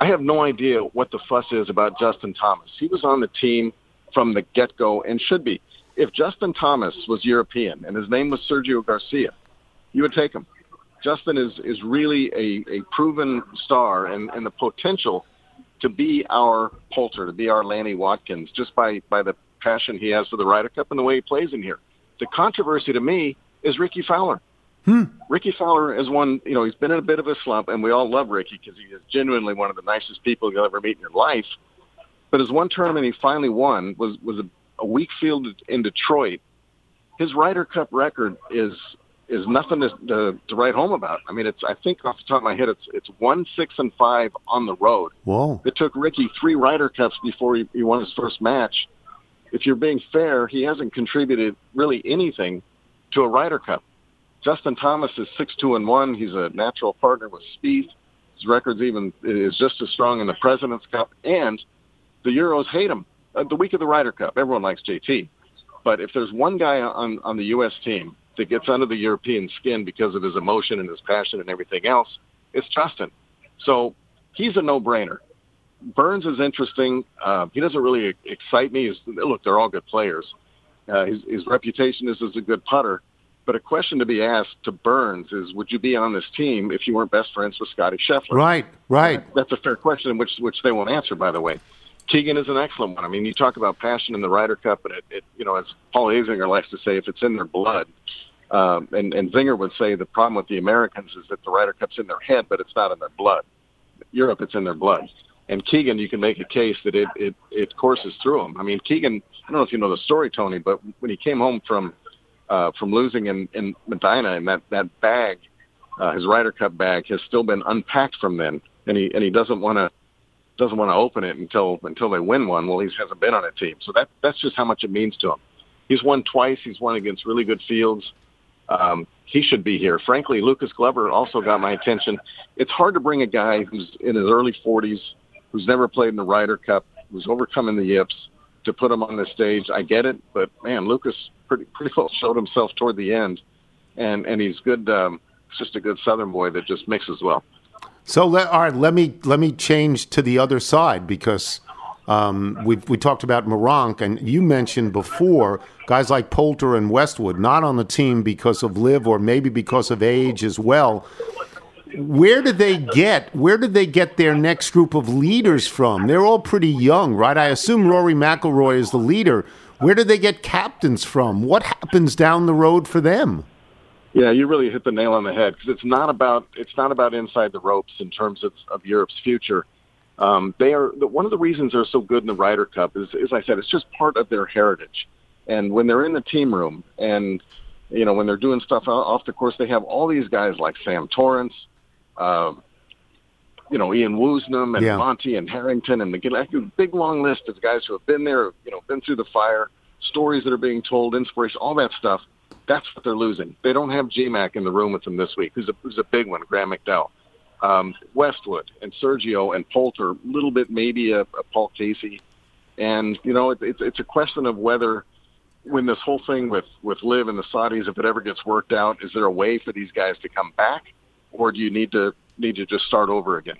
S13: I have no idea what the fuss is about Justin Thomas. He was on the team from the get go and should be. If Justin Thomas was European and his name was Sergio Garcia, you would take him. Justin is is really a, a proven star and, and the potential to be our Poulter, to be our Lanny Wadkins, just by by the passion he has for the Ryder Cup and the way he plays in here. The controversy to me is Rickie Fowler. Hmm. Rickie Fowler is one, you know, he's been in a bit of a slump, and we all love Rickie because he is genuinely one of the nicest people you'll ever meet in your life. But his one tournament he finally won was was a, a weak field in Detroit. His Ryder Cup record is is nothing to, to to write home about. I mean, it's I think off the top of my head, it's it's one six and five on the road.
S1: Whoa.
S13: It took Rickie three Ryder Cups before he, he won his first match. If you're being fair, he hasn't contributed really anything to a Ryder Cup. Justin Thomas is six two and one. He's a natural partner with Spieth. His record's even is just as strong in the President's Cup, and the Euros hate him. Uh, the week of the Ryder Cup, everyone likes JT, but if there's one guy on on the U.S. team that gets under the European skin because of his emotion and his passion and everything else, it's Justin. So he's a no-brainer. Burns is interesting. Uh, he doesn't really excite me. He's, look, they're all good players. Uh, his, his reputation is as a good putter. But a question to be asked to Burns is, would you be on this team if you weren't best friends with Scottie Scheffler?
S1: Right, right.
S13: That's a fair question, which which they won't answer, by the way. Keegan is an excellent one. I mean, you talk about passion in the Ryder Cup, and it, it you know, as Paul Azinger likes to say, if it's in their blood, um, and and Zinger would say the problem with the Americans is that the Ryder Cup's in their head, but it's not in their blood. Europe, it's in their blood. And Keegan, you can make a case that it it it courses through him. I mean, Keegan, I don't know if you know the story, Tony, but when he came home from uh, from losing in in Medinah, and that that bag, uh, his Ryder Cup bag, has still been unpacked from then, and he and he doesn't want to doesn't want to open it until until they win one. Well, he hasn't been on a team, so that that's just how much it means to him. He's won twice. He's won against really good fields. Um, he should be here. Frankly, Lucas Glover also got my attention. It's hard to bring a guy who's in his early 40s, who's never played in the Ryder Cup, who's overcoming the yips, to put him on the stage. I get it, but man, Lucas pretty pretty well showed himself toward the end, and and he's good. Um, just a good Southern boy that just mixes well.
S1: So let, all right, let me let me change to the other side because um, we we talked about Meronk and you mentioned before guys like Poulter and Westwood not on the team because of live or maybe because of age as well. Where did they get where did they get their next group of leaders from? They're all pretty young, right? I assume Rory McIlroy is the leader. Where did they get captains from? What happens down the road for them?
S13: Yeah, you really hit the nail on the head because it's not about it's not about inside the ropes in terms of, of Europe's future. Um, they are the, one of the reasons they're so good in the Ryder Cup is, as I said, it's just part of their heritage. And when they're in the team room, and you know when they're doing stuff off the course, they have all these guys like Sam Torrance, um, you know Ian Woosnam and
S1: Yeah.
S13: Monty and Harrington, and the like big long list of guys who have been there, you know, been through the fire, stories that are being told, inspiration, all that stuff. That's what they're losing. They don't have GMAC in the room with them this week, who's a, who's a big one, Graham McDowell. Um, Westwood and Sergio and Poulter, a little bit maybe a, a Paul Casey. And, you know, it, it's, it's a question of whether when this whole thing with, with Liv and the Saudis, if it ever gets worked out, is there a way for these guys to come back or do you need to, need to just start over again?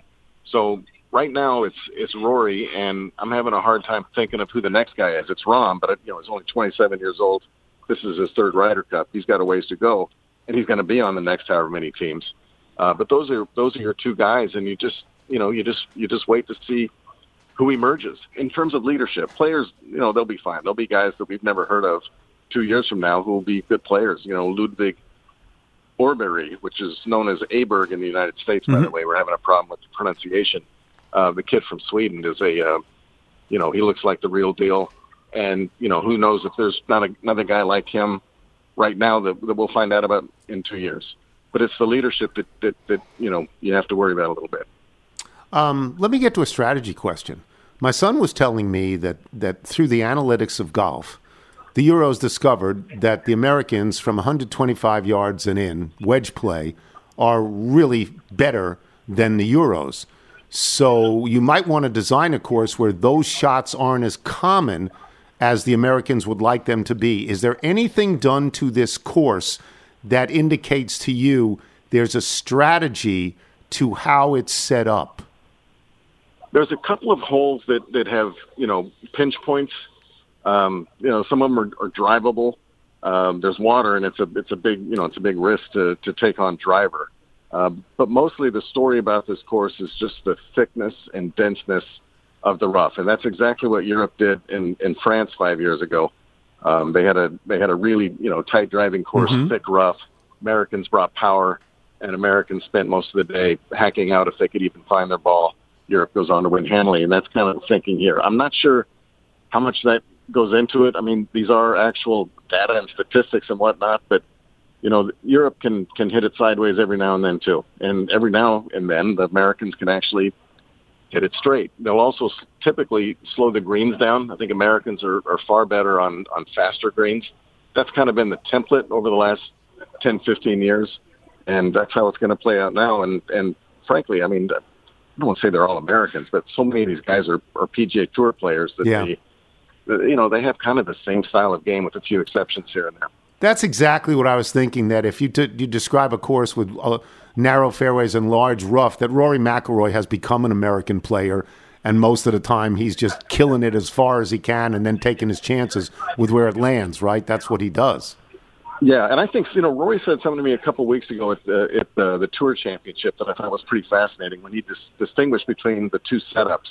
S13: So right now it's, it's Rory and I'm having a hard time thinking of who the next guy is. It's Rahm, but, you know, he's only 27 years old this is his third Ryder Cup. He's got a ways to go, and he's going to be on the next however many teams. Uh, but those are those are your two guys, and you just you know you just you just wait to see who emerges in terms of leadership. Players, you know, they'll be fine. There'll be guys that we've never heard of two years from now who will be good players. You know, Ludvig Åberg, which is known as Aberg in the United States. By the way, we're having a problem with the pronunciation. Uh, the kid from Sweden is a, uh, you know, he looks like the real deal. And you know, who knows if there's not a, another guy like him right now that, that we'll find out about in two years. But it's the leadership that, that, that you know you have to worry about a little bit.
S1: Um, let me get to a strategy question. My son was telling me that, that through the analytics of golf, the Euros discovered that the Americans from 125 yards and in, wedge play, are really better than the Euros. So you might want to design a course where those shots aren't as common as the Americans would like them to be. Is there anything done to this course that indicates to you there's a strategy to how it's set up?
S13: There's a couple of holes that, that have, you know, pinch points. Um, you know, some of them are, are drivable. Um, there's water and it's a, it's a big, you know, it's a big risk to, to take on driver. Um, but mostly the story about this course is just the thickness and denseness of the rough, and that's exactly what Europe did in, in France five years ago. Um, they had a they had a really you know tight driving course,
S1: Mm-hmm.
S14: Mhm.
S13: thick rough. Americans brought power, and Americans spent most of the day hacking out if they could even find their ball. Europe goes on to win handily, and that's kind of the thinking here. I'm not sure how much that goes into it. I mean, these are actual data and statistics and whatnot, but you know, Europe can can hit it sideways every now and then too, and every now and then the Americans can actually hit it straight. They'll also typically slow the greens down. I think Americans are, are far better on on faster greens. That's kind of been the template over the last 10, 15 years, and that's how it's going to play out now. And and frankly, I mean, I don't want to say they're all Americans, but so many of these guys are, are PGA Tour players that
S1: Yeah.
S13: they, you know, they have kind of the same style of game with a few exceptions here and there.
S1: That's exactly what I was thinking. That if you t- you describe a course with uh, narrow fairways and large rough, that Rory McIlroy has become an American player, and most of the time he's just killing it as far as he can, and then taking his chances with where it lands. Right? That's what he does.
S13: Yeah, and I think you know Rory said something to me a couple of weeks ago at the at the, the Tour Championship that I thought was pretty fascinating when he dis- distinguished between the two setups.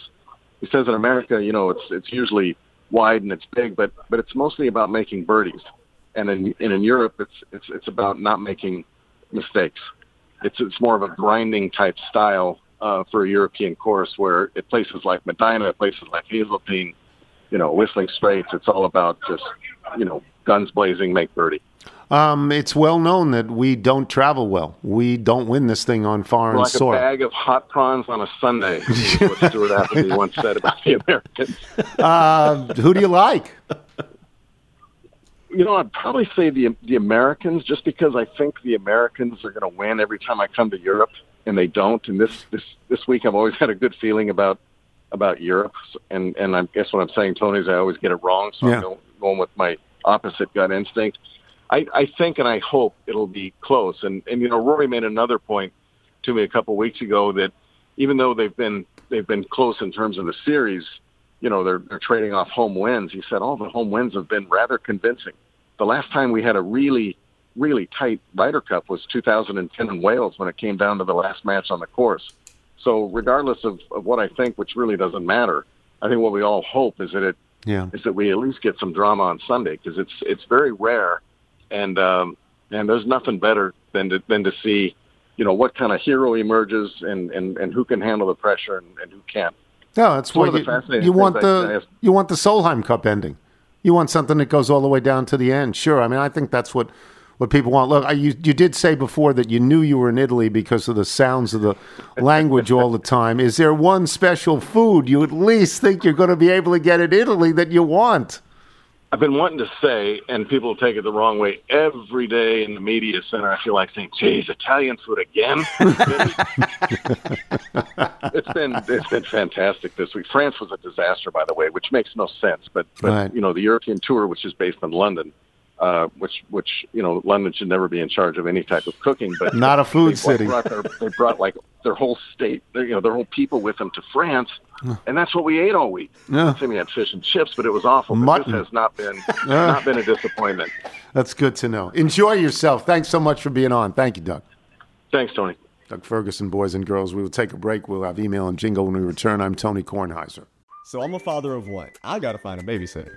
S13: He says in America, you know, it's it's usually wide and it's big, but but it's mostly about making birdies, and in and in Europe, it's it's it's about not making mistakes. It's it's more of a grinding type style uh, for a European course where at places like Medinah, at places like Hazeltine, you know, Whistling Straits, it's all about just you know guns blazing, make birdie.
S1: Um, it's well known that we don't travel well. We don't win this thing on foreign
S13: like
S1: soil.
S13: a bag of hot prawns on a Sunday. what Stuart Appleby once said about the Americans.
S1: uh, who do you like?
S13: You know, I'd probably say the the Americans, just because I think the Americans are going to win every time I come to Europe, and they don't. And this this this week, I've always had a good feeling about about Europe, and and I guess what I'm saying, Tony, is I always get it wrong. So
S1: Yeah.
S13: I'm going, going with my opposite gut instinct. I, I think and I hope it'll be close. And and you know, Rory made another point to me a couple of weeks ago that even though they've been they've been close in terms of the series, you know, they're they're trading off home wins. He said all the home wins have been rather convincing. The last time we had a really really tight Ryder Cup was 2010 in Wales when it came down to the last match on the course. So regardless of, of what I think, which really doesn't matter, I think what we all hope is that it
S1: Yeah.
S13: is that we at least get some drama on Sunday because it's it's very rare, and um, and there's nothing better than to than to see, you know, what kind of hero emerges and and, and who can handle the pressure and, and who can't.
S1: No, that's
S13: It's one
S1: why
S13: of the
S1: you,
S13: fascinating
S1: you want
S13: things I- I
S1: the you want the Solheim Cup ending. You want something that goes all the way down to the end. Sure, I mean I think that's what what people want. Look, I, you you did say before that you knew you were in Italy because of the sounds of the language all the time. Is there one special food you at least think you're going to be able to get in Italy that you want?
S13: I've been wanting to say, and people take it the wrong way. Every day in the media center, I feel like saying, "Geez, Italian food again." it's been it's been fantastic this week. France was a disaster, by the way, which makes no sense. But but
S1: Right.
S13: you know, the European tour, which is based in London, uh, which which you know, London should never be in charge of any type of cooking. But
S1: Not a food
S13: they
S1: city.
S13: Brought their, they brought like their whole state, their, you know, their whole people with them to France, and that's what we ate all week.
S1: Yeah.
S13: I think we had fish and chips, but it was awful. But
S1: Mutton.
S13: this has not been
S1: Yeah.
S13: not been a disappointment.
S1: That's good to know. Enjoy yourself. Thanks so much for being on. Thank you, Doug.
S13: Thanks, Tony.
S1: Doug Ferguson, boys and girls. We will take a break. We'll have email and jingle when we return. I'm Tony Kornheiser.
S14: So I'm a father of one. I gotta find a babysitter.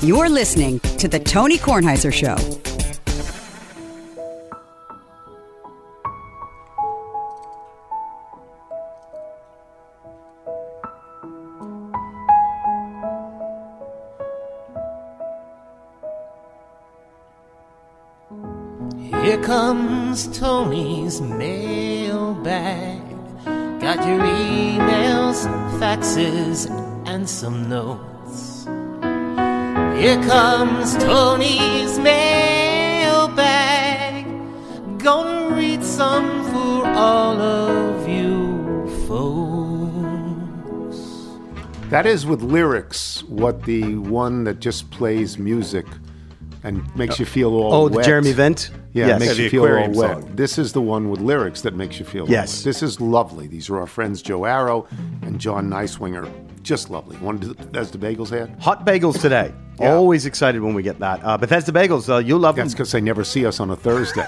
S3: You're listening to The Tony Kornheiser Show.
S15: Here comes Tony's mailbag. Got your emails, faxes, and some notes. Here comes Tony's mailbag. Gonna read some for all of you folks.
S1: That is with lyrics what the one that just plays music and makes you feel all well.
S4: Oh, the. Jeremy Vent?
S1: Yeah,
S4: Yes.
S1: it makes
S4: Yeah, the
S1: you feel all
S4: aquarium
S1: wet.
S4: song.
S1: This is the one with lyrics that makes you feel all
S4: Yes.
S1: wet. This is lovely. These are our friends Joe Arrow and John Nicewinger. Just lovely. One of Bethesda Bagels had?
S4: Hot bagels today. Always excited when we get that. Uh, Bethesda Bagels, uh, you'll love
S1: That's
S4: them.
S1: because they never see us on a Thursday.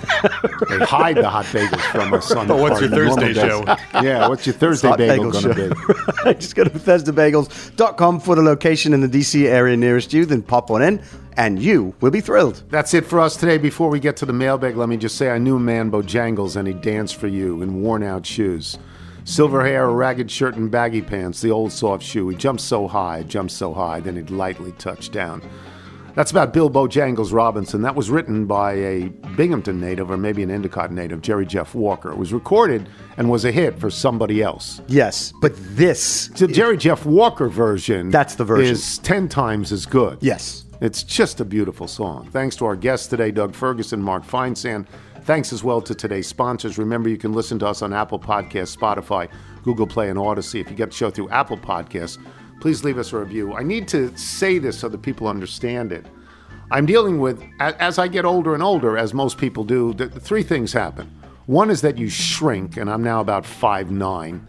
S1: they hide the hot bagels from us on
S4: But
S1: the
S4: what's your Thursday show?
S1: yeah, what's your Thursday
S4: Hot
S1: bagel,
S4: bagel
S1: going
S4: show.
S1: to be?
S4: Just go to BethesdaBagels.com for the location in the DC area nearest you, then pop on in, and you will be thrilled.
S1: That's it for us today. Before we get to the mailbag, let me just say I knew a man Bojangles and he danced for you in worn out shoes. Silver hair, a ragged shirt, and baggy pants, the old soft shoe. He jumped so high, jumped so high, then he'd lightly touch down. That's about Bill Bojangles Robinson. That was written by a Binghamton native or maybe an Endicott native, Jerry Jeff Walker. It was recorded and was a hit for somebody else.
S4: Yes, but this.
S1: The Jerry Jeff Walker version.
S4: That's the version.
S1: Is 10 times as good.
S4: Yes.
S1: It's just a beautiful song. Thanks to our guests today, Doug Ferguson, Mark Feinsand. Thanks as well to today's sponsors. Remember, you can listen to us on Apple Podcasts, Spotify, Google Play, and Odyssey. If you get the show through Apple Podcasts, please leave us a review. I need to say this so that people understand it. I'm dealing with, as I get older and older, as most people do, the, the three things happen. One is that you shrink, and I'm now about five nine.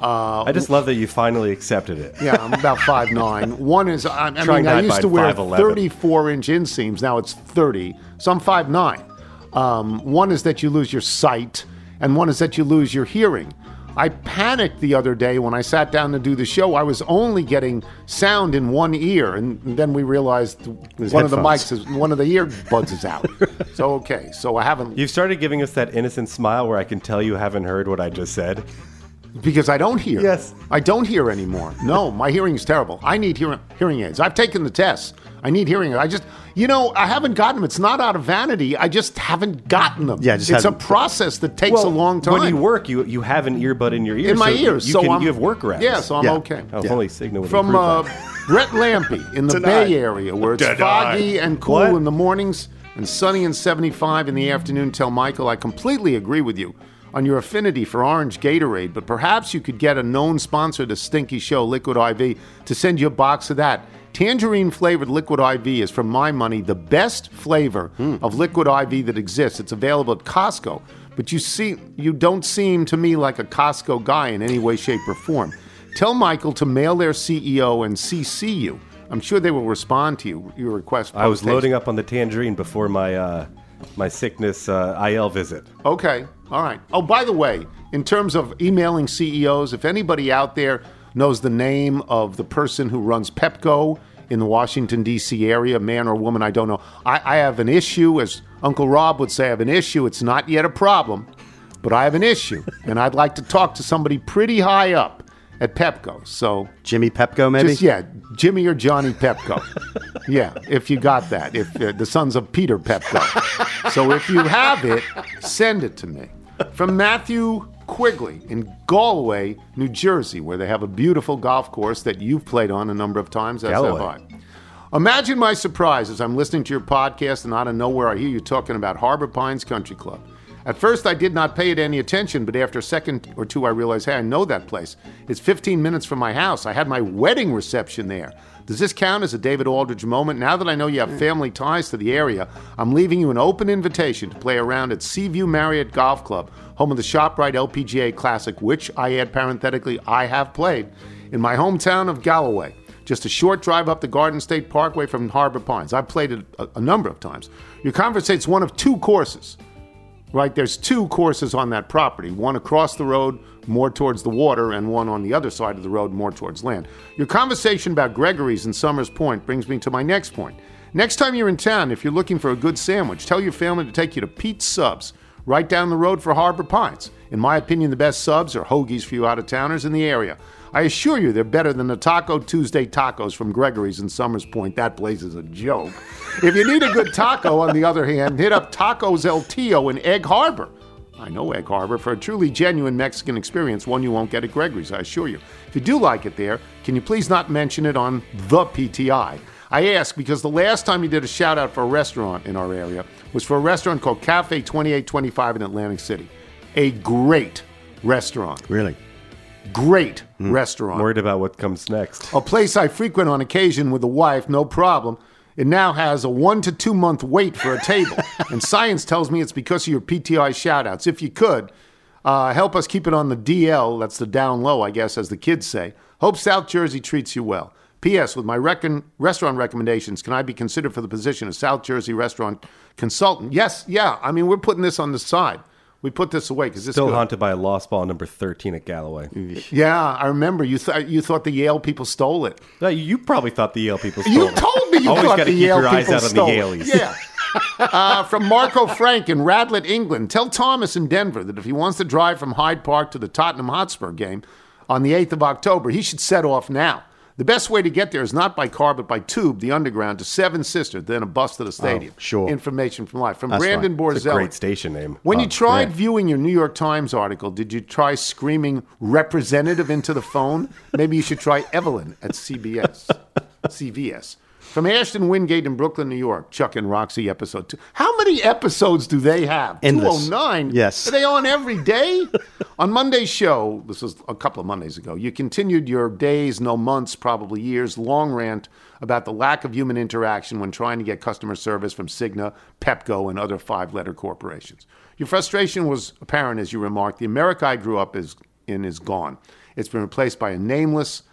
S1: Uh,
S6: I just love that you finally accepted it.
S1: yeah, I'm about five nine. One is I, I mean I used to wear 34 inch inseams. Now it's 30. So I'm five nine. Um, one is that you lose your sight, and one is that you lose your hearing. I panicked the other day when I sat down to do the show. I was only getting sound in one ear, and then we realized one of the mics is one of the earbuds is out. so okay, so I haven't
S6: You've started giving us that innocent smile where I can tell you haven't heard what I just said.
S1: Because I don't hear.
S6: Yes.
S1: I don't hear anymore. No, my hearing is terrible. I need hearing hearing aids. I've taken the tests. I need hearing aids. I just, you know, I haven't gotten them. It's not out of vanity. I just haven't gotten them.
S4: Yeah, just
S1: it's a
S4: haven't-
S1: process that takes a long time.
S6: When you work, you you have an earbud in your ear.
S1: in my
S6: so
S1: ears,
S6: You,
S1: so
S6: can,
S1: I'm,
S6: you have workarounds.
S1: Yeah, so I'm
S4: Yeah.
S1: okay.
S6: Oh, if
S4: Yeah.
S6: only Cigna would
S1: From
S6: improve
S1: uh,
S6: that.
S1: Brett Lampy in the
S4: Tonight.
S1: Bay Area, where it's
S4: Tonight.
S1: foggy and cool
S6: What?
S1: in the mornings and sunny and 75 in the afternoon. Tell Michael I completely agree with you on your affinity for orange Gatorade, but perhaps you could get a known sponsor to Stinky Show, Liquid IV, to send you a box of that. Tangerine flavored liquid IV is, for my money, the best flavor of liquid IV that exists. It's available at Costco, but you see, you don't seem to me like a Costco guy in any way, shape, or form. Tell Michael to mail their CEO and CC you. I'm sure they will respond to you, your request.
S6: I was loading up on the tangerine before my uh, my sickness uh, IL visit.
S1: Okay. All right. Oh, by the way, in terms of emailing CEOs, if anybody out there knows the name of the person who runs Pepco in the Washington, D.C. area, man or woman, I don't know. I, I have an issue, as Uncle Rob would say, I have an issue. It's not yet a problem, but I have an issue. and I'd like to talk to somebody pretty high up at Pepco. So
S4: Jimmy Pepco, maybe?
S1: just yeah, Jimmy or Johnny Pepco. yeah, if you got that, if uh, the sons of Peter Pepco. so if you have it, send it to me. From Matthew Quigley in Galway, New Jersey, where they have a beautiful golf course that you've played on a number of times. As
S6: Galloway.
S1: have I. Imagine my surprise as I'm listening to your podcast and out of nowhere I hear you talking about Harbor Pines Country Club. At first, I did not pay it any attention, but after a second or two, I realized, hey, I know that place. It's 15 minutes from my house. I had my wedding reception there. Does this count as a David Aldridge moment? Now that I know you have family ties to the area, I'm leaving you an open invitation to play around at Seaview Marriott Golf Club, home of the ShopRite LPGA Classic, which I add parenthetically, I have played, in my hometown of Galloway. Just a short drive up the Garden State Parkway from Harbor Pines. I've played it a, a number of times. Your conversate's one of two courses right? There's two courses on that property one across the road, more towards the water, and one on the other side of the road, more towards land. Your conversation about Gregory's and Somers Point brings me to my next point. Next time you're in town, if you're looking for a good sandwich, tell your family to take you to Pete's Subs, right down the road for Harbor Pines. In my opinion, the best subs are hoagies for you out of towners in the area. I assure you, they're better than the Taco Tuesday tacos from Gregory's in Somers Point. That place is a joke. If you need a good taco, on the other hand, hit up Tacos El Tio in Egg Harbor. I know Egg Harbor for a truly genuine Mexican experience, one you won't get at Gregory's, I assure you. If you do like it there, can you please not mention it on the PTI? I ask because the last time you did a shout out for a restaurant in our area was for a restaurant called Cafe 2825 in Atlantic City. A great restaurant.
S4: Really?
S1: Great restaurant.
S6: Worried about what comes next.
S1: A place I frequent on occasion with a wife, no problem. It now has a one to two month wait for a table. and science tells me it's because of your PTI shoutouts. If you could, uh, help us keep it on the DL, that's the down low, I guess, as the kids say. Hope South Jersey treats you well. P.S. With my recon- restaurant recommendations, can I be considered for the position of South Jersey restaurant consultant? Yes, yeah. I mean, we're putting this on the side. We put this away because this
S6: Still
S1: good.
S6: haunted by a lost ball number 13 at Galloway.
S1: Yeah, I remember. You thought you thought the Yale people stole it.
S6: No, you probably thought the Yale people stole
S1: You
S6: it.
S1: told me you
S6: Always
S1: thought the
S6: keep
S1: Yale
S6: your eyes
S1: people
S6: out on the
S1: stole it. Yeah. uh, from Marco Frank in Radlett, England. Tell Thomas in Denver that if he wants to drive from Hyde Park to the Tottenham Hotspur game on the 8th of October, he should set off now. The best way to get there is not by car, but by tube, the underground, to Seven Sisters, then a bus to the oh, stadium.
S4: Oh, sure.
S1: Information from life. From
S4: That's
S1: Brandon
S6: a great station name.
S1: When you
S6: Oh,
S1: tried
S6: yeah.
S1: viewing your New York Times article, did you try screaming representative into the phone? Maybe you should try Evelyn at CBS. CVS. From Ashton Wingate in Brooklyn, New York, Chuck and Roxy episode two. How many episodes do they have?
S4: Endless.
S1: 209?
S4: Yes.
S1: Are they on every day? on Monday's show, this was a couple of Mondays ago, you continued your days, no months, probably years, long rant about the lack of human interaction when trying to get customer service from Cigna, Pepco, and other five letter corporations. Your frustration was apparent as you remarked the America I grew up is, in is gone. It's been replaced by a nameless,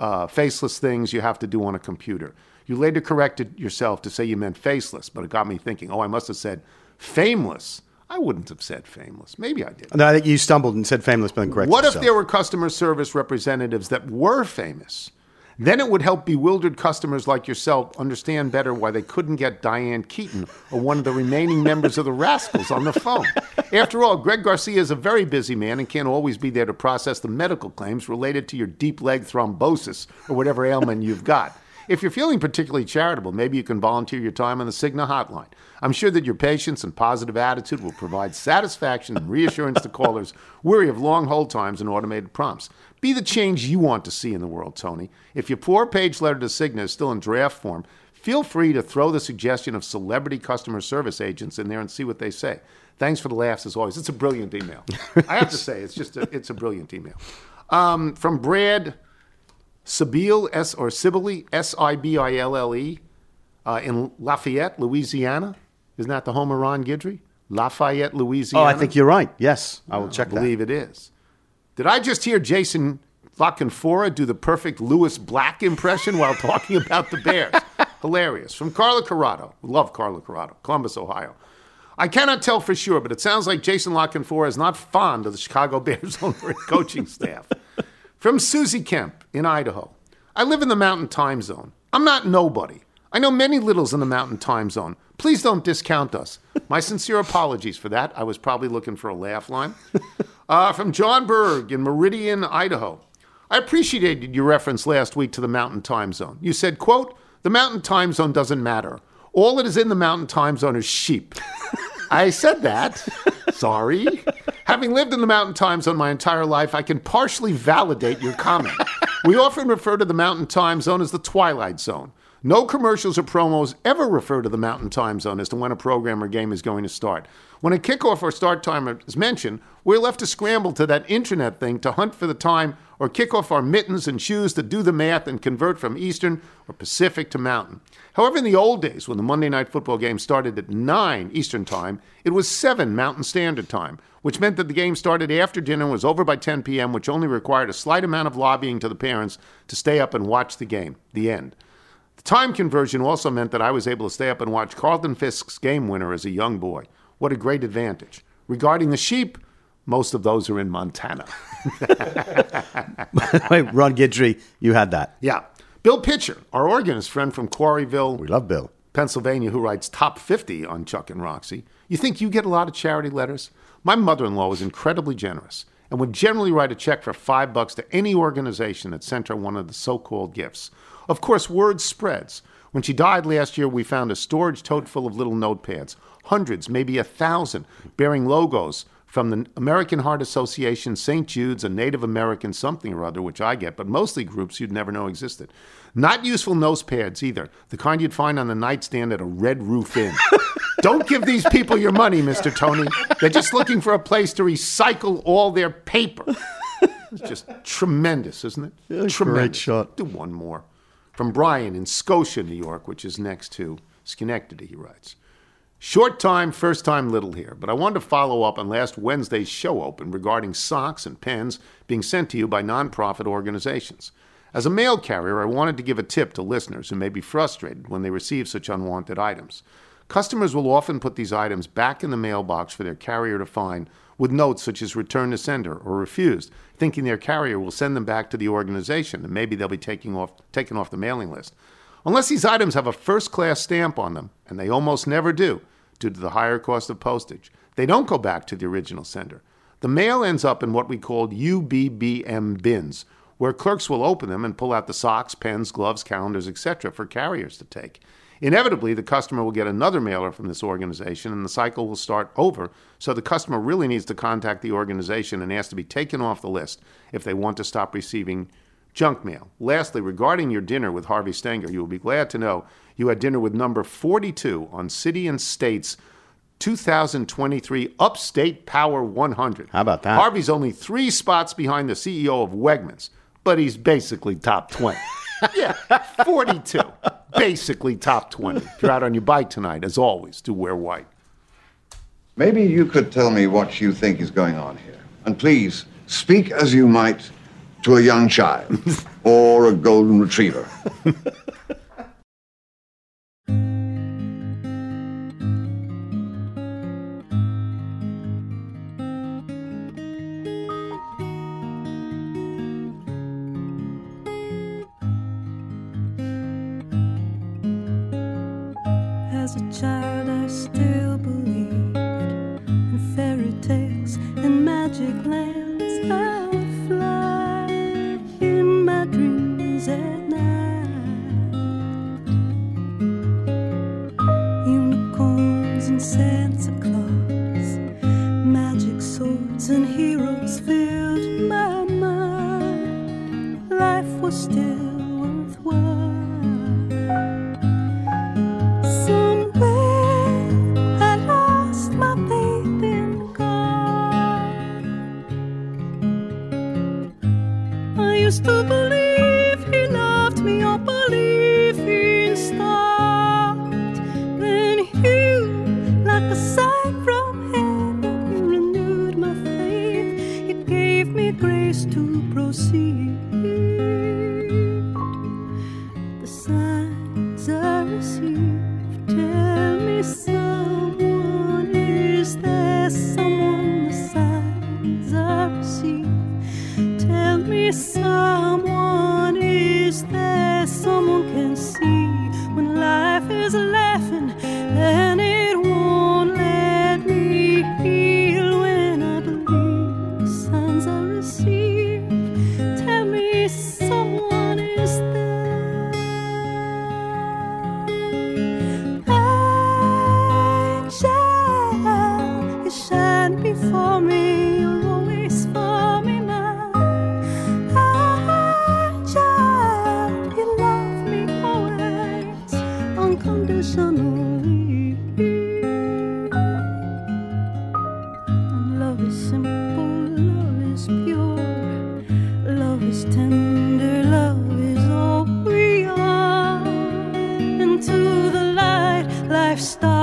S1: uh, faceless things you have to do on a computer. You later corrected yourself to say you meant faceless, but it got me thinking, oh, I must have said fameless. I wouldn't have said fameless. Maybe I did.
S4: No, I think you stumbled and said famous, but then corrected
S1: What if
S4: yourself.
S1: there were customer service representatives that were famous? Then it would help bewildered customers like yourself understand better why they couldn't get Diane Keaton or one of the remaining members of the Rascals on the phone. After all, Greg Garcia is a very busy man and can't always be there to process the medical claims related to your deep leg thrombosis or whatever ailment you've got. If you're feeling particularly charitable, maybe you can volunteer your time on the Cigna hotline. I'm sure that your patience and positive attitude will provide satisfaction and reassurance to callers weary of long hold times and automated prompts. Be the change you want to see in the world, Tony. If your four page letter to Cigna is still in draft form, feel free to throw the suggestion of celebrity customer service agents in there and see what they say. Thanks for the laughs as always. It's a brilliant email. I have to say, it's just a, it's a brilliant email. Um, from Brad Sibylle, S or Sibylle, S I B I L L E, uh, in Lafayette, Louisiana. Isn't that the home of Ron Guidry? Lafayette, Louisiana.
S4: Oh, I think you're right. Yes, I will check
S1: I believe it is. Did I just hear Jason La Canfora do the perfect Lewis Black impression while talking about the Bears? Hilarious. From Carla Corrado. Love Carla Corrado, Columbus, Ohio. I cannot tell for sure, but it sounds like Jason La Canfora is not fond of the Chicago Bears owner and coaching staff. From Susie Kemp in Idaho. I live in the mountain time zone. I'm not nobody. I know many littles in the mountain time zone. Please don't discount us. My sincere apologies for that. I was probably looking for a laugh line. Uh, from John Berg in Meridian, Idaho. I appreciated your reference last week to the mountain time zone. You said, quote, the mountain time zone doesn't matter. All that is in the mountain time zone is sheep. I said that. Sorry. Having lived in the mountain time zone my entire life, I can partially validate your comment. We often refer to the mountain time zone as the twilight zone. No commercials or promos ever refer to the Mountain Time Zone as to when a program or game is going to start. When a kickoff or start time is mentioned, we're left to scramble to that internet thing to hunt for the time or kick off our mittens and shoes to do the math and convert from Eastern or Pacific to Mountain. However, in the old days, when the Monday Night Football game started at 9 Eastern Time, it was 7 Mountain Standard Time, which meant that the game started after dinner and was over by 10 p.m., which only required a slight amount of lobbying to the parents to stay up and watch the game. The end. The time conversion also meant that I was able to stay up and watch Carlton Fisk's game winner as a young boy. What a great advantage. Regarding the sheep, most of those are in Montana.
S4: Wait, Ron Guidry, you had that.
S1: Yeah. Bill Pitcher, our organist friend from Quarryville.
S4: We love Bill.
S1: Pennsylvania, who writes top 50 on Chuck and Roxy. You think you get a lot of charity letters? My mother in law was incredibly generous and would generally write a check for five bucks to any organization that sent her one of the so called gifts. Of course, word spreads. When she died last year, we found a storage tote full of little notepads, hundreds, maybe a thousand, bearing logos from the American Heart Association, St. Jude's, a Native American something or other, which I get, but mostly groups you'd never know existed. Not useful nosepads either, the kind you'd find on the nightstand at a Red Roof Inn. Don't give these people your money, Mr. Tony. They're just looking for a place to recycle all their paper. It's just tremendous, isn't it?
S4: Yeah, great
S1: tremendous.
S4: shot.
S1: Do one more. From Brian in Scotia, New York, which is next to Schenectady, he writes. Short time, first time little here, but I wanted to follow up on last Wednesday's show open regarding socks and pens being sent to you by nonprofit organizations. As a mail carrier, I wanted to give a tip to listeners who may be frustrated when they receive such unwanted items. Customers will often put these items back in the mailbox for their carrier to find with notes such as return to sender or refused, thinking their carrier will send them back to the organization and maybe they'll be taking off, taken off the mailing list. Unless these items have a first class stamp on them, and they almost never do due to the higher cost of postage, they don't go back to the original sender. The mail ends up in what we call UBBM bins, where clerks will open them and pull out the socks, pens, gloves, calendars, etc. for carriers to take. Inevitably, the customer will get another mailer from this organization and the cycle will start over, so the customer really needs to contact the organization and ask to be taken off the list if they want to stop receiving junk mail. Lastly, regarding your dinner with Harvey Stenger, you will be glad to know you had dinner with number 42 on City and State's 2023 Upstate Power 100.
S4: How about that?
S1: Harvey's only three spots behind the CEO of Wegmans, but he's basically top 20. yeah, 42. Basically top 20. If you're out on your bike tonight, as always, do wear white.
S16: Maybe you could tell me what you think is going on here. And please, speak as you might to a young child or a golden retriever.
S17: A child, lifestyle.